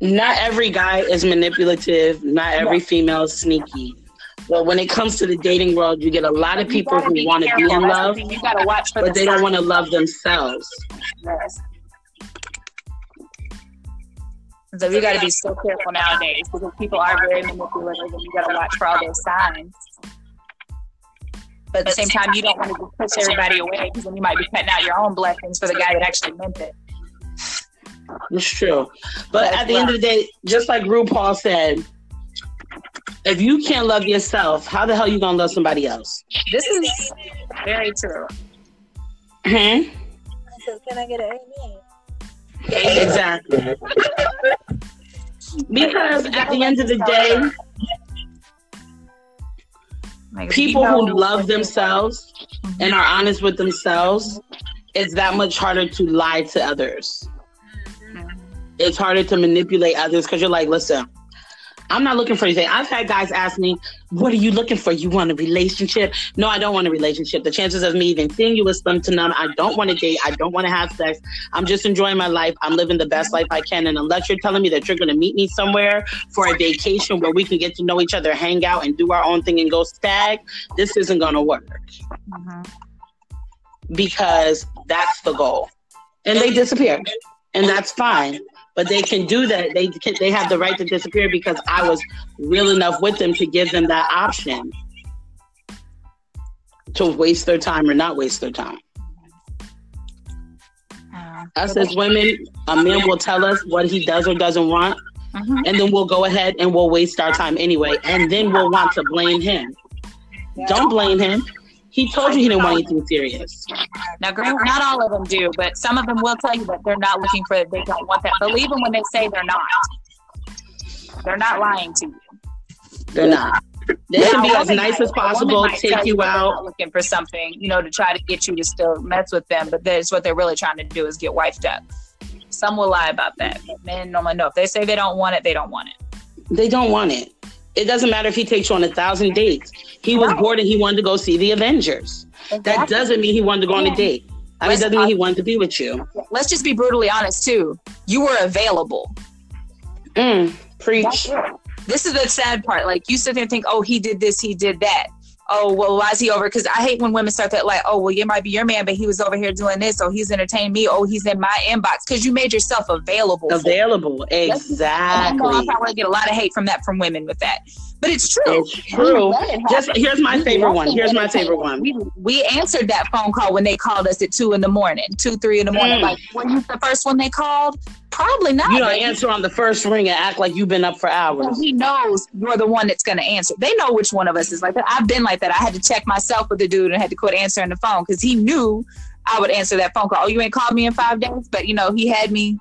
not every guy is manipulative not every female is sneaky but when it comes to the dating world you get a lot of people who want to be in love. You got to watch for but the they don't want to love themselves Yes. So you got to be so careful nowadays because people are very manipulative and you got to watch for all those signs. But at the same time, you don't want to push everybody away because then you might be cutting out your own blessings for the guy that actually meant it. it's true but at the end of the day just like RuPaul said if you can't love yourself how the hell you gonna love somebody else This is very true. hmm I said, can I get an amen? Exactly. Because at the end of the day Like, people who love themselves and are honest with themselves, it's that much harder to lie to others. It's harder to manipulate others because you're like, listen, I'm not looking for anything. I've had guys ask me, What are you looking for? You want a relationship? No, I don't want a relationship. The chances of me even seeing you is slim to none. I don't want to date. I don't want to have sex. I'm just enjoying my life. I'm living the best life I can. And unless you're telling me that you're going to meet me somewhere for a vacation where we can get to know each other, hang out, and do our own thing and go stag, this isn't going to work Mhm. because that's the goal. And they disappear. And that's fine. But they can do that. They can, they have the right to disappear because I was real enough with them to give them that option to waste their time or not waste their time. Uh, Us as women, a man will tell us what he does or doesn't want, mhm. and then we'll go ahead and we'll waste our time anyway. And then we'll want to blame him. Don't blame him. He told you he didn't want anything serious. Now, not all of them do, but some of them will tell you that they're not looking for it. They don't want that. Believe them when they say they're not. They're not lying to you. They're not. They can be as nice might- as possible, take you out. not looking for something, you know, to try to get you to still mess with them. But that's what they're really trying to do is get wifed up. Some will lie about that. Men normally know if they say they don't want it, they don't want it. They don't want it. It doesn't matter if he takes you on a thousand dates. He was Right. bored and he wanted to go see the Avengers. That doesn't mean he wanted to go on a date. I mean, doesn't mean he wanted to be with you. Let's just be brutally honest too. You were available. Mm, preach. This is the sad part. Like you sit there and think, oh, he did this, he did that oh well why is he over? Because i hate when women start that like oh well you might be your man but he was over here doing this or he's entertaining me. Oh he's in my inbox. Because you made yourself available available. Exactly i probably get a lot of hate from that from women with that but it's true it's true just here's my favorite one here's my favorite one we, we answered that phone call when they called us at two in the morning two three in the morning mm. like were you the first one they called Probably not. You don't answer on the first ring and act like you've been up for hours. he knows you're the one that's going to answer. They know which one of us is like that. I've been like that. I had to check myself with the dude and had to quit answering the phone because he knew I would answer that phone call. Oh, you ain't called me in five days, but you know he had me.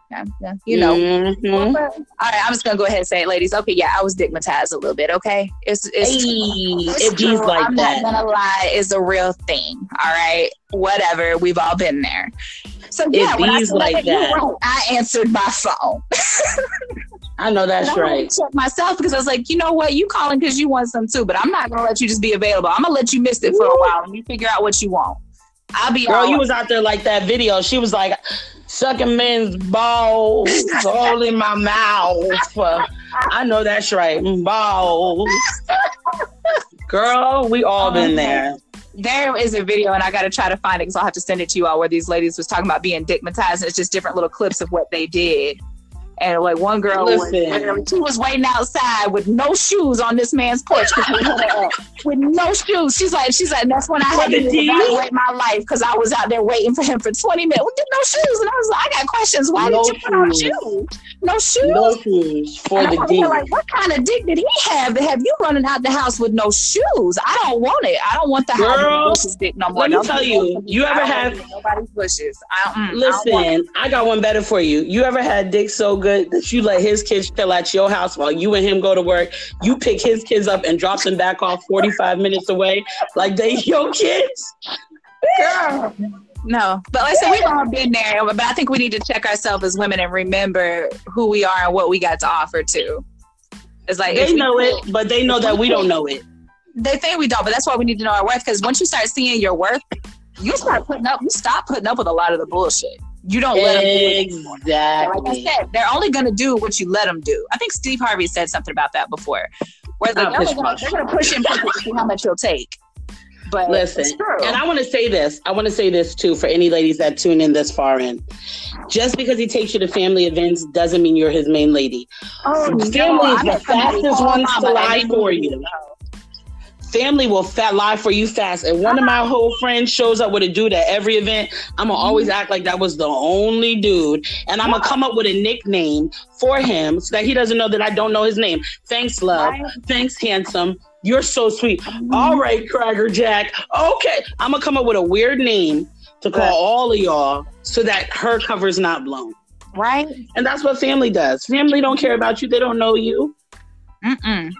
You know. Mm-hmm. All right, I'm just gonna go ahead and say it, ladies. Okay, yeah, I was stigmatized a little bit. Okay, it's it's, hey, it's it like I'm that. not gonna lie, it's a real thing. All right, whatever. We've all been there. So yeah, when I, like that. I answered my phone. *laughs* I know that's I right. Check myself because I was like, you know what, you calling because you want some too, but I'm not gonna let you just be available. I'm gonna let you miss it for a while and you figure out what you want. I'll be girl. You was out there like that video. She was like sucking men's balls *laughs* all in my mouth. I know that's right, mm, balls. girl, we all been there there is a video, and I got to try to find it because I'll have to send it to you all, where these ladies was talking about being digmatized, and it's just different little clips of what they did. And like one girl was, she was waiting outside with no shoes on this man's porch with no shoes. She's like, she's like, that's when I had to evaluate my life because I was out there waiting for him for 20 minutes with no shoes. And I was like, I got questions. Why no did you put on shoes? No shoes. No shoes for and the dick. Like, what kind of dick did he have to have you running out the house with no shoes? I don't want it. I don't want the Girl, bushes dick no more. Let me tell you, you ever have nobody's bushes? I, mm, listen, I, I got one better for you. You ever had dick so good that you let his kids chill at your house while you and him go to work. You pick his kids up and drop them back off 45 minutes away like they your kids. Girl. No, but like I said, we've all been there. But I think we need to check ourselves as women and remember who we are and what we got to offer too. It's like they know we, it, but they know that we don't know it. They think we don't, but that's why we need to know our worth. Because once you start seeing your worth, you start putting up. You stop putting up with a lot of the bullshit. You don't let exactly. them Exactly. Like I said, they're only going to do what you let them do. I think Steve Harvey said something about that before. Where oh, they're, going to push him to see how much he'll take. But listen, and I want to say this. I want to say this too for any ladies that tune in this far in. Just because he takes you to family events doesn't mean you're his main lady. Oh, family no, is the fastest ones to lie for you family will fat lie for you fast. And one of my whole friends shows up with a dude at every event. I'm gonna mm-hmm. always act like that was the only dude, and I'm gonna come up with a nickname for him so that he doesn't know that I don't know his name. Thanks, love. Thanks, handsome. You're so sweet. Mm-hmm. All right, Cracker Jack. Okay, I'm gonna come up with a weird name to call all of y'all so that her cover's not blown. Right. And that's what family does. Family don't care about you. They don't know you. Mm-mm.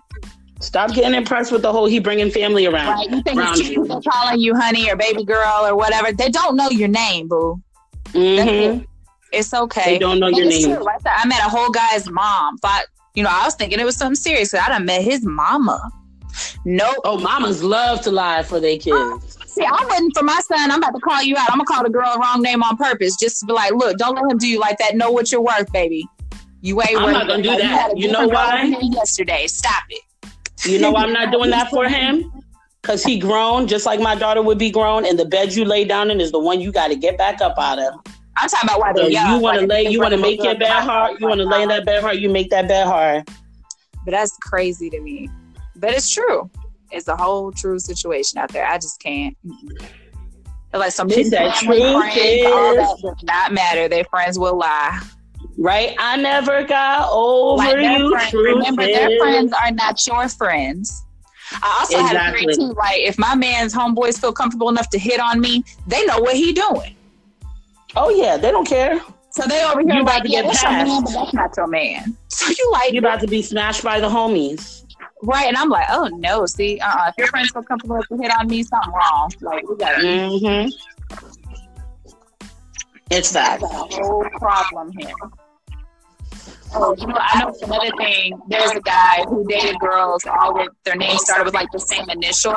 Stop getting impressed with the whole he bringing family around. Right. You think around you. they're calling you honey or baby girl or whatever. They don't know your name, boo. Mm-hmm. It's okay. They don't know your name. Right I met a whole guy's mom. Thought, you know, I was thinking it was something serious. I done met his mama. Nope. Oh, mamas love to lie for their kids. See, I wouldn't for my son. I'm about to call you out. I'm gonna call the girl the wrong name on purpose, just to be like, look, don't let him do you like that. Know what you're worth, baby. You ain't. I'm not gonna do that. You, you know why? Yesterday, stop it. You know I'm not doing that for him? Because he grown just like my daughter would be grown, and the bed you lay down in is the one you got to get back up out of. I'm talking about why so You want to lay, you want to make your bed hard. You want to lay in that bed hard. You make that bed hard. But that's crazy to me. But it's true. It's a whole true situation out there. I just can't. Like some she said, truth friends, is all that does not matter. Their friends will lie. Right? I never got over like you. Friends, remember, is. their friends are not your friends. I also exactly. had a theory too. Like, if my man's homeboys feel comfortable enough to hit on me, they know what he doing. Oh yeah, they don't care. So they over here you about to yeah, get passed. Man, but that's not your man. So you like you about to be smashed by the homies. Right, and I'm like, oh no, see, uh, uh if your friends feel comfortable enough to hit on me, something wrong. Like we got mm-hmm. It's that whole problem here. Oh, you know, I know another thing. There's a guy who dated girls all with their names started with like the same initial,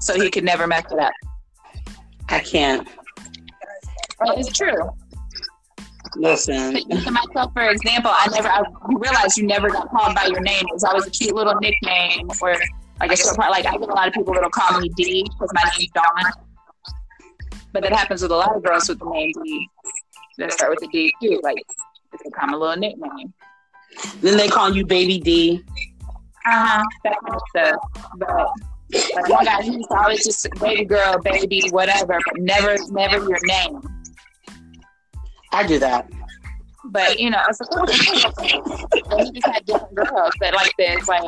so he could never mess it up. I can't. It's true. Listen. To myself, for example, I never. I realized you never got called by your name. It was always a cute little nickname, or like a short part. Like I get a lot of people that'll call me D because my name's Dawn. But that happens with a lot of girls with the name D that start with a D too. Like it's become a little nickname. Then they call you Baby D. Uh huh. That kind of stuff. But like one guy, he's always just baby girl, baby, whatever, but never, never your name. I do that. But you know, it's a he just had different girls that like this, like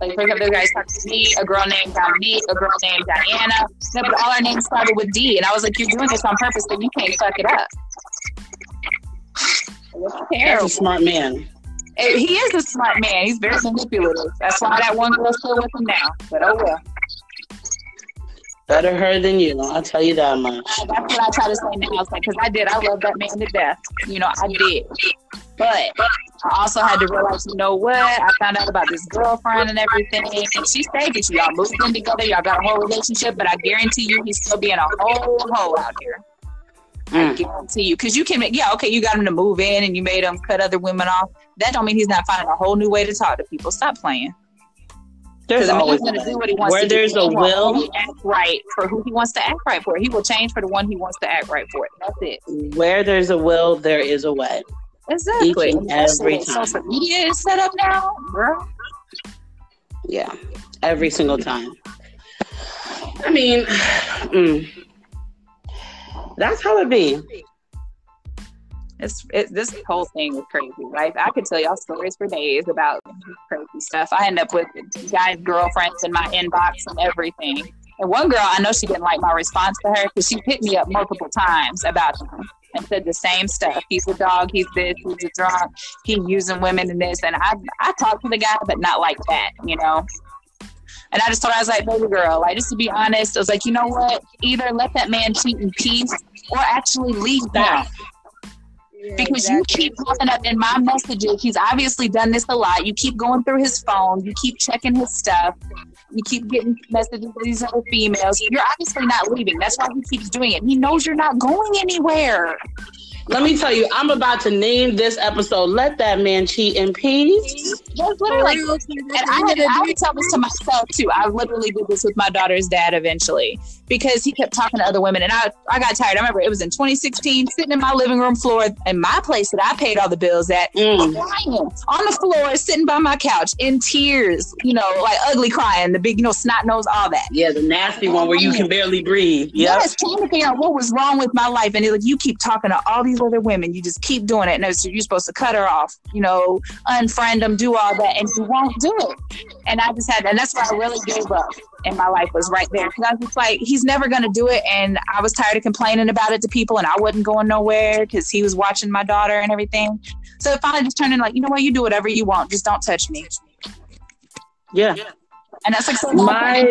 like for example, the guys talked to me, a girl named Dominique, a girl named Diana. No, but all our names started with D, and I was like, "You're doing this on purpose, but you can't fuck it up." That's a smart man. Eh, he is a smart man. He's very manipulative. That's why that one girl's still with him now. But oh well. Better her than you. I'll tell you that much. That's what I try to say now. It's like, because I did. I love that man to death. You know, I did. But I also had to realize, you know what? I found out about this girlfriend and everything. And she stayed with you. Y'all moved in together. Y'all got a whole relationship. But I guarantee you, he's still being a whole hoe out here. Mm. I guarantee you. Because you can, make, yeah, okay, you got him to move in and you made him cut other women off. That don't mean he's not finding a whole new way to talk to people. Stop playing. There's always going to do what he wants Where to there's do. a will, act right for who he wants to act right for. He will change for the one he wants to act right for. That's it. Where there's a will, there is a way. Exactly. Every time. Social media is set up now, bro. Yeah, every single time. I mean, *sighs* mm, that's how it be. It's it, this whole thing is crazy. Right? I could tell y'all stories for days about crazy stuff. I end up with guys' girlfriends in my inbox and everything. And one girl, I know she didn't like my response to her because she hit me up multiple times about him and said the same stuff. He's a dog. He's this. He's a drunk. He's using women and this. And I, I talked to the guy, but not like that, you know. And I just told her, I was like, baby girl, like, just to be honest, I was like, you know what? Either let that man cheat in peace or actually leave that because exactly. you keep popping up in my messages. He's obviously done this a lot. You keep going through his phone. You keep checking his stuff. You keep getting messages from these other females. You're obviously not leaving. That's why he keeps doing it. He knows you're not going anywhere. Let me tell you, I'm about to name this episode "Let That Man Cheat in Peace." That's literally, and I, had, I would tell this to myself too. I literally did this with my daughter's dad eventually because he kept talking to other women, and I, I got tired. I remember it was in 2016, sitting in my living room floor in my place that I paid all the bills at, mm. crying on the floor, sitting by my couch in tears, you know, like ugly crying, the big, you know, snot nose, all that. Yeah, the nasty one where you can barely breathe. Yep. Yes, trying to figure out what was wrong with my life, and it, like you keep talking to all these other women. You just keep doing it. And was, you're supposed to cut her off, you know, unfriend them, do all that, and you won't do it. And I just had, and that's why I really gave up. And my life was right there because I was just like, he's never going to do it. And I was tired of complaining about it to people, and I wasn't going nowhere because he was watching my daughter and everything. So it finally just turned into like, you know what, you do whatever you want, just don't touch me. Yeah. And that's like so my,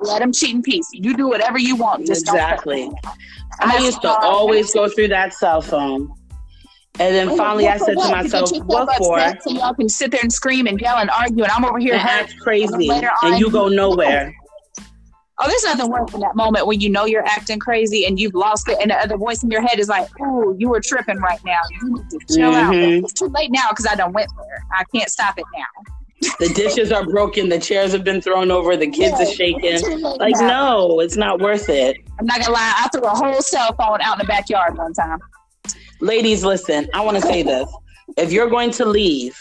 let him cheat in peace. You do whatever you want. Just exactly. I used to always go through that cell phone and then oh, finally, I said to myself, "What for?" So y'all can sit there and scream and yell and argue, and I'm over here and crazy, and, and you go nowhere. Oh, there's nothing worse than that moment when you know you're acting crazy and you've lost it, and the other voice in your head is like, "Oh, you were tripping right now. You need to chill mm-hmm. out." It's too late now because I don't went there. I can't stop it now. The dishes are broken. The chairs have been thrown over. The kids yeah, are shaking. Like, no, it's not worth it. I'm not gonna lie. I threw a whole cell phone out in the backyard one time ladies, listen, I want to say this. If you're going to leave,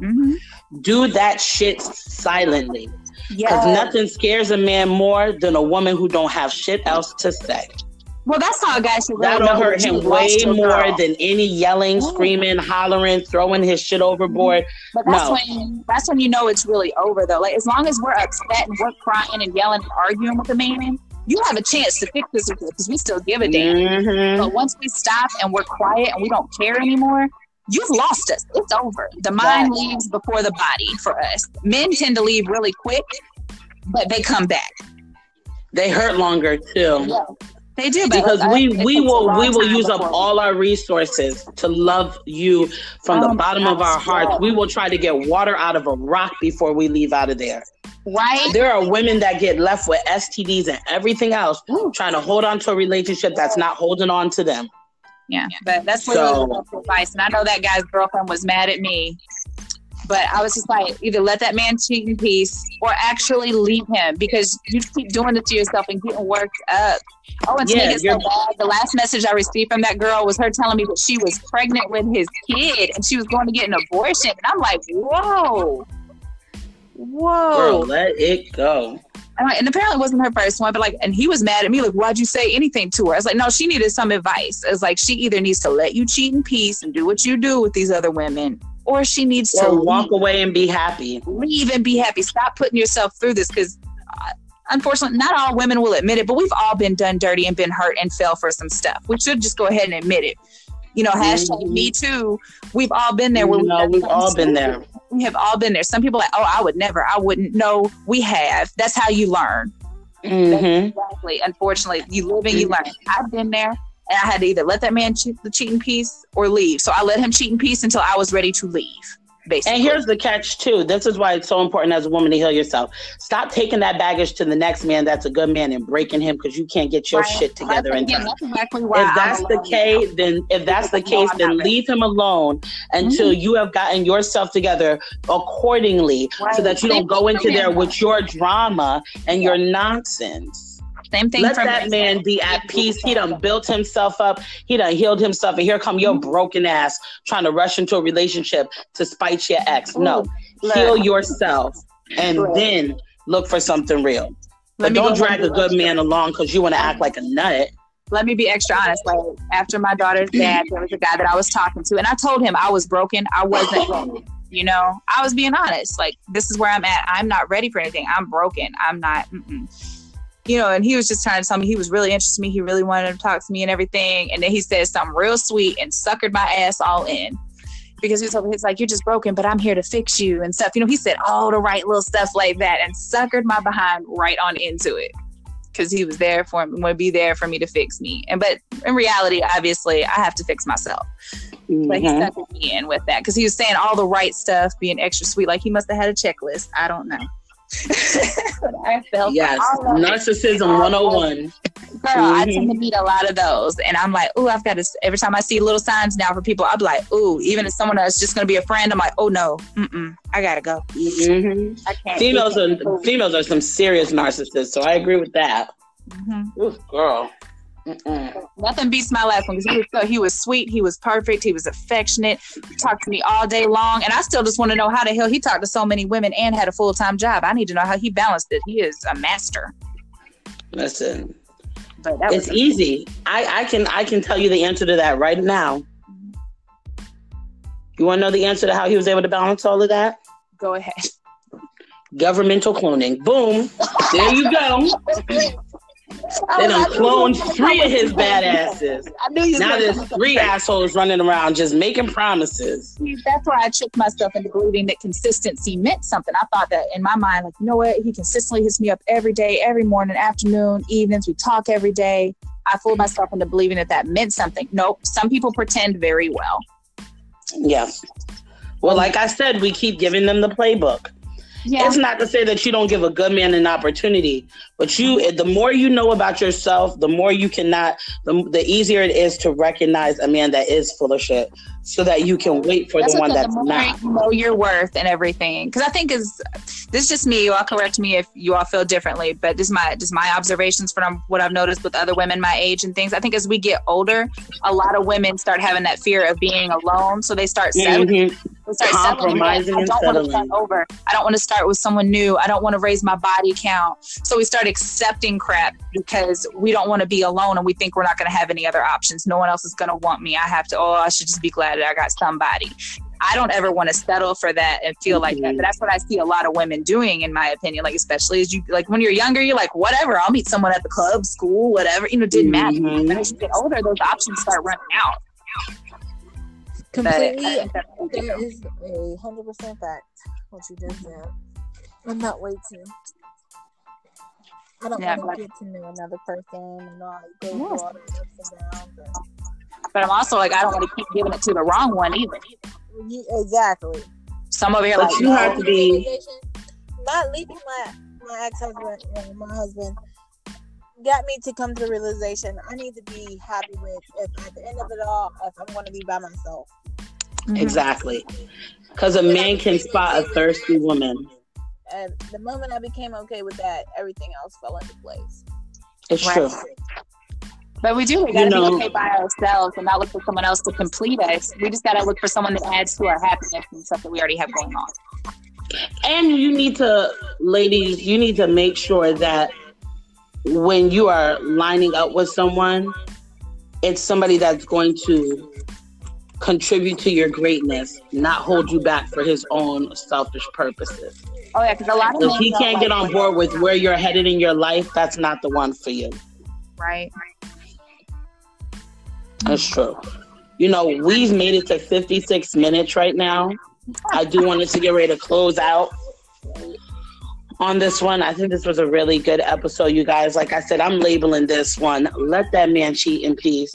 mm-hmm. do that shit silently. Because nothing scares a man more than a woman who don't have shit else to say. Well, that's how a guy should. That'll hurt him way more girl. than any yelling, screaming, hollering, throwing his shit overboard. But that's no. when that's when you know it's really over, though. Like as long as we're upset and we're crying and yelling and arguing with the man, you have a chance to fix this because we still give a damn. Mm-hmm. But once we stop and we're quiet and we don't care anymore, you've lost us. It's over. The mind leaves before the body for us. Men tend to leave really quick, but they come back. They hurt longer too. Yeah. They do because we we will we will use up all our resources to love you from the oh bottom of our hearts. We will try to get water out of a rock before we leave out of there. Right. There are women that get left with STDs and everything else, Ooh. trying to hold on to a relationship that's not holding on to them. Yeah, but that's what so, advice. And I know that guy's girlfriend was mad at me but I was just like, either let that man cheat in peace or actually leave him because you keep doing it to yourself and getting worked up. Oh, and to yeah, so bad, the last message I received from that girl was her telling me that she was pregnant with his kid and she was going to get an abortion. And I'm like, whoa. Whoa. Girl, let it go. And, and apparently it wasn't her first one, but like, and he was mad at me, like, why'd you say anything to her? I was like, no, she needed some advice. It's like she either needs to let you cheat in peace and do what you do with these other women, or she needs or to walk leave. away and be happy. Leave and be happy. Stop putting yourself through this because. Uh, unfortunately, not all women will admit it, but we've all been done dirty and been hurt and fell for some stuff. We should just go ahead and admit it. You know, hashtag mm-hmm. me too. We've all been there. Where no, we've all been there. We have all been there. Some people like, oh, I would never. I wouldn't. No, we have. That's how you learn. Mm-hmm. Exactly. Unfortunately, you live and you learn. I've been there and I had to either let that man cheat the cheating piece or leave. So I let him cheat in peace until I was ready to leave. Basically. And here's the catch too. This is why it's so important as a woman to heal yourself. Stop taking that baggage to the next man that's a good man and breaking him because you can't get your right. shit together in time. That's exactly if that's the case, then if that's the case, then leave him alone until mm-hmm. you have gotten yourself together accordingly, right. so that you don't go into there with your drama and your nonsense. Same thing. Let that man be at peace. He done built himself up. He done healed himself. And here come your mm-hmm. broken ass trying to rush into a relationship to spite your ex. No, heal yourself and then look for something real. But don't drag a good man along because you want to act like a nut let me be extra honest. Like after my daughter's dad, there was a guy that I was talking to, and I told him I was broken. I wasn't ready. *laughs* You know, I was being honest. Like this is where I'm at. I'm not ready for anything. I'm broken. I'm not. Mm-mm you know, and he was just trying to tell me he was really interested in me. He really wanted to talk to me and everything. And then he said something real sweet and suckered my ass all in because he was he's like, You're just broken, but I'm here to fix you and stuff. You know, he said all the right little stuff like that and suckered my behind right on into it because he was there for me, would be there for me to fix me. And but in reality, obviously, I have to fix myself. Mm-hmm. But he mm-hmm. suckered me in with that because he was saying all the right stuff, being extra sweet. Like he must have had a checklist. I don't know. *laughs* I felt yes, narcissism 101. Girl, mm-hmm. I tend to meet a lot of those, and I'm like, oh, I've got to. Every time I see little signs now for people, be like, oh, even if someone that's just going to be a friend, I'm like, oh no, mm-mm, I gotta go. Mm-hmm. I can't. Females are females are some serious narcissists, so I agree with that. Mm-hmm. Ooh, girl. Mm-mm. Nothing beats my last one because he was so, he was sweet, he was perfect, he was affectionate, he talked to me all day long, and I still just want to know how the hell he talked to so many women and had a full time job. I need to know how he balanced it. He is a master. Listen, but it's easy. I, I can I can tell you the answer to that right now. You want to know the answer to how he was able to balance all of that? Go ahead. Governmental cloning. Boom. There you go. *laughs* They done cloned three of his badasses. I knew you now there's three assholes running around just making promises. That's why I tricked myself into believing that consistency meant something. I thought that in my mind, like, you know what? He consistently hits me up every day, every morning, afternoon, evenings. We talk every day. I fooled myself into believing that that meant something. Nope. Some people pretend very well. Yeah. Well, like I said, we keep giving them the playbook. Yeah. It's not to say that you don't give a good man an opportunity, but you, the more you know about yourself, the more you cannot, the, the easier it is to recognize a man that is full of shit so that you can wait for that's the one that's the not. You know your worth and everything. Because I think is this is just me. You all correct me if you all feel differently, but just my just my observations from what I've noticed with other women my age and things. I think as we get older, a lot of women start having that fear of being alone, so they start settling. Mm-hmm. They start Compromising settling. I don't want to start over. I don't want to start with someone new. I don't want to raise my body count. So we start accepting crap because we don't want to be alone and we think we're not going to have any other options. No one else is going to want me. I have to. Oh, I should just be glad that I got somebody. I don't ever want to settle for that and feel mm-hmm. like that. But mm-hmm. that's what I see a lot of women doing, in my opinion. Like, especially as you, like, when you're younger, you're like, whatever, I'll meet someone at the club, school, whatever. You know, didn't matter. Mm-hmm. But as you get older, those options start running out. Completely, there is a hundred percent fact what you just said. I'm not waiting. I don't yeah, want to get to know another person and all go yes. all the ups and downs. But but I'm also like, I don't want to keep giving it to the wrong one either. exactly. Some over here like, you have to be. not leaving my my ex husband, my husband, got me to come to the realization I need to be happy with if at the end of it all, if I'm going to be by myself. Mm-hmm. Exactly, because a man can spot a thirsty woman. And the moment I became okay with that, everything else fell into place. It's right. true. But we do. We gotta you know, be okay by ourselves and not look for someone else to complete us. We just gotta look for someone that adds to our happiness and stuff that we already have going on. And you need to, ladies, you need to make sure that when you are lining up with someone, it's somebody that's going to contribute to your greatness, not hold you back for his own selfish purposes. Oh yeah, because a lot of if he can't get on board with where you're headed in your life, that's not the one for you. Right. That's true. You know, we've made it to 56 minutes right now. I do want us to get ready to close out on this one. I think this was a really good episode, you guys. Like I said, I'm labeling this one Let That Man Cheat in Peace.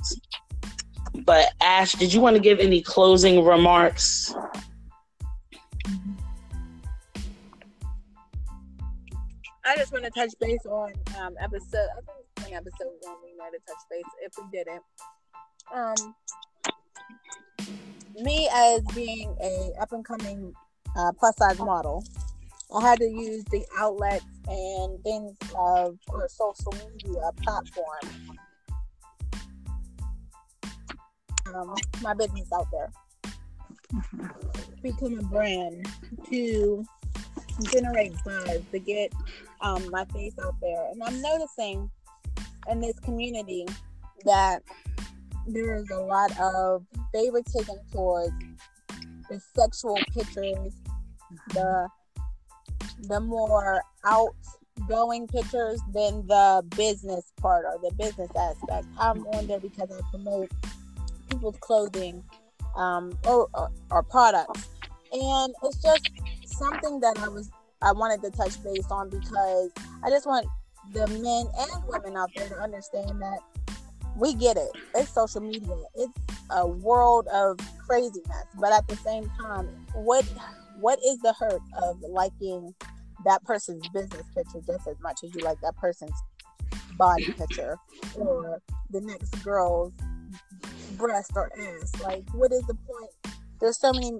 But Ash, did you want to give any closing remarks? I just want to touch base on um, episode. I think episode one we might have touched base. If we didn't, um, me as being a up and coming uh, plus size model, I had to use the outlets and things of or social media platform. Um, my business out there. Become a brand to generate buzz to get um, my face out there, and I'm noticing in this community that there is a lot of favoritism towards the sexual pictures, the the more outgoing pictures than the business part or the business aspect. I'm on there because I promote people's clothing um, or, or, or products, and it's just something that I was I wanted to touch base on because I just want the men and women out there to understand that we get it. It's social media. It's a world of craziness. But at the same time, what what is the hurt of liking that person's business picture just as much as you like that person's body picture or the next girl's breast or ass? Like, what is the point? There's so many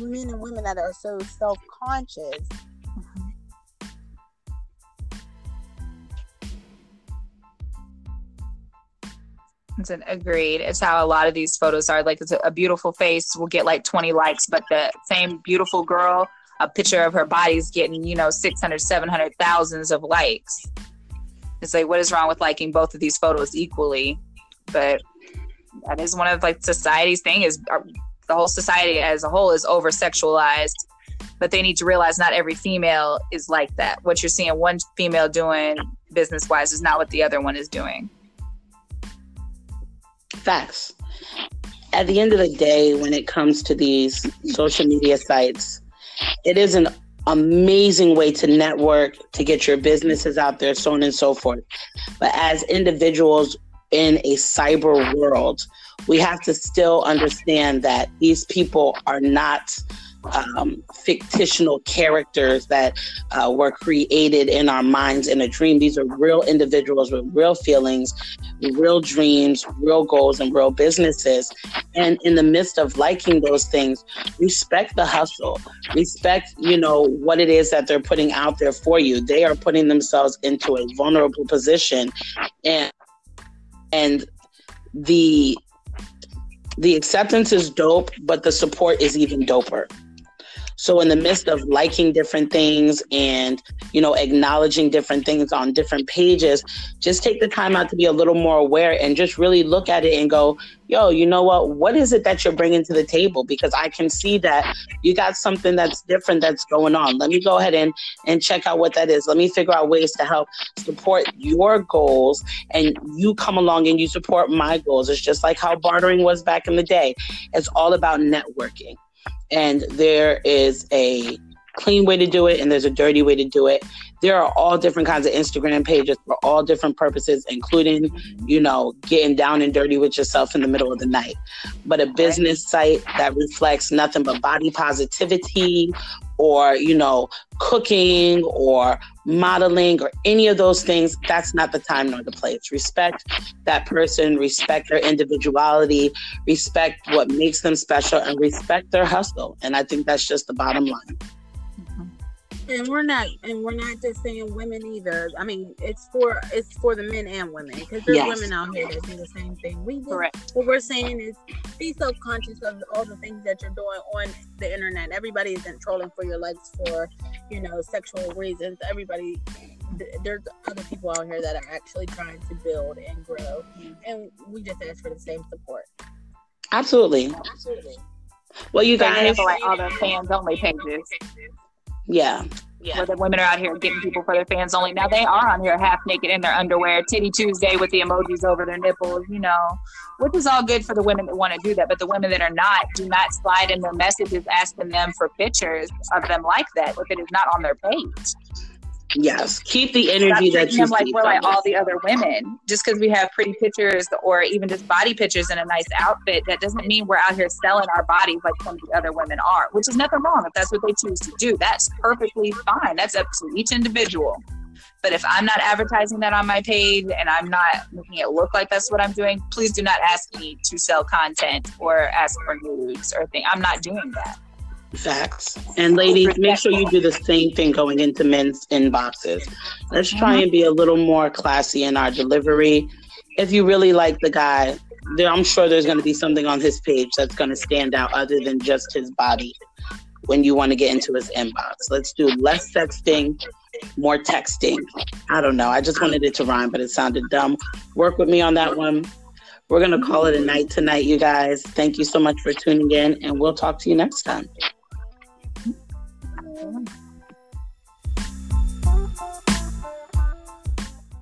men and women that are so self conscious Agreed. It's how a lot of these photos are. Like, it's a, a beautiful face will get like 20 likes, but the same beautiful girl, a picture of her body's getting, you know, 600, 700 thousands of likes. It's like, what is wrong with liking both of these photos equally? But that is one of like society's thing is uh, the whole society as a whole is over sexualized but they need to realize not every female is like that what you're seeing one female doing business wise is not what the other one is doing Facts. At the end of the day, when it comes to these social media sites, it is an amazing way to network, to get your businesses out there, so on and so forth. But as individuals in a cyber world, we have to still understand that these people are not um, fictional characters that uh, were created in our minds in a dream. These are real individuals with real feelings, real dreams, real goals, and real businesses. And in the midst of liking those things, respect the hustle, respect, you know, what it is that they're putting out there for you. They are putting themselves into a vulnerable position. And and the the acceptance is dope, but the support is even doper. So in the midst of liking different things and, you know, acknowledging different things on different pages, just take the time out to be a little more aware and just really look at it and go, yo, you know what? What is it that you're bringing to the table? Because I can see that you got something that's different that's going on. Let me go ahead and, and check out what that is. Let me figure out ways to help support your goals and you come along and you support my goals. It's just like how bartering was back in the day. It's all about networking and there is a clean way to do it and there's a dirty way to do it. There are all different kinds of Instagram pages for all different purposes, including, you know, getting down and dirty with yourself in the middle of the night. But a business site that reflects nothing but body positivity or, you know, cooking or modeling or any of those things, that's not the time nor the place. Respect that person, respect their individuality, respect what makes them special, and respect their hustle. And I think that's just the bottom line and we're not and we're not just saying women either. I mean it's for it's for the men and women because there's yes. women out here that do the same thing we just, Correct. what we're saying is be self-conscious of all the things that you're doing on the internet. Everybody isn't trolling for your likes for you know sexual reasons. Everybody there's other people out here that are actually trying to build and grow and we just ask for the same support. Absolutely. Absolutely. Well you guys have like all the fans only pages yeah. Yeah. Where the women are out here getting people for their fans only. Now they are on here half naked in their underwear, titty Tuesday with the emojis over their nipples, you know, which is all good for the women that want to do that. But the women that are not, do not slide in their messages asking them for pictures of them like that if it is not on their page. Yes, keep the energy that you like we're like all the other women. Just because we have pretty pictures or even just body pictures in a nice outfit, that doesn't mean we're out here selling our bodies like some of the other women are. Which is nothing wrong if that's what they choose to do. That's perfectly fine. That's up to each individual. But if I'm not advertising that on my page and I'm not making it look like that's what I'm doing, please do not ask me to sell content or ask for nudes or thing. I'm not doing that. Facts. And ladies, make sure you do the same thing going into men's inboxes. Let's try mm-hmm. and be a little more classy in our delivery. If you really like the guy, I'm sure there's going to be something on his page that's going to stand out other than just his body when you want to get into his inbox. Let's do less texting, more texting. I don't know. I just wanted it to rhyme, but it sounded dumb. Work with me on that one. We're going to call it a night tonight, you guys. Thank you so much for tuning in, and we'll talk to you next time personas.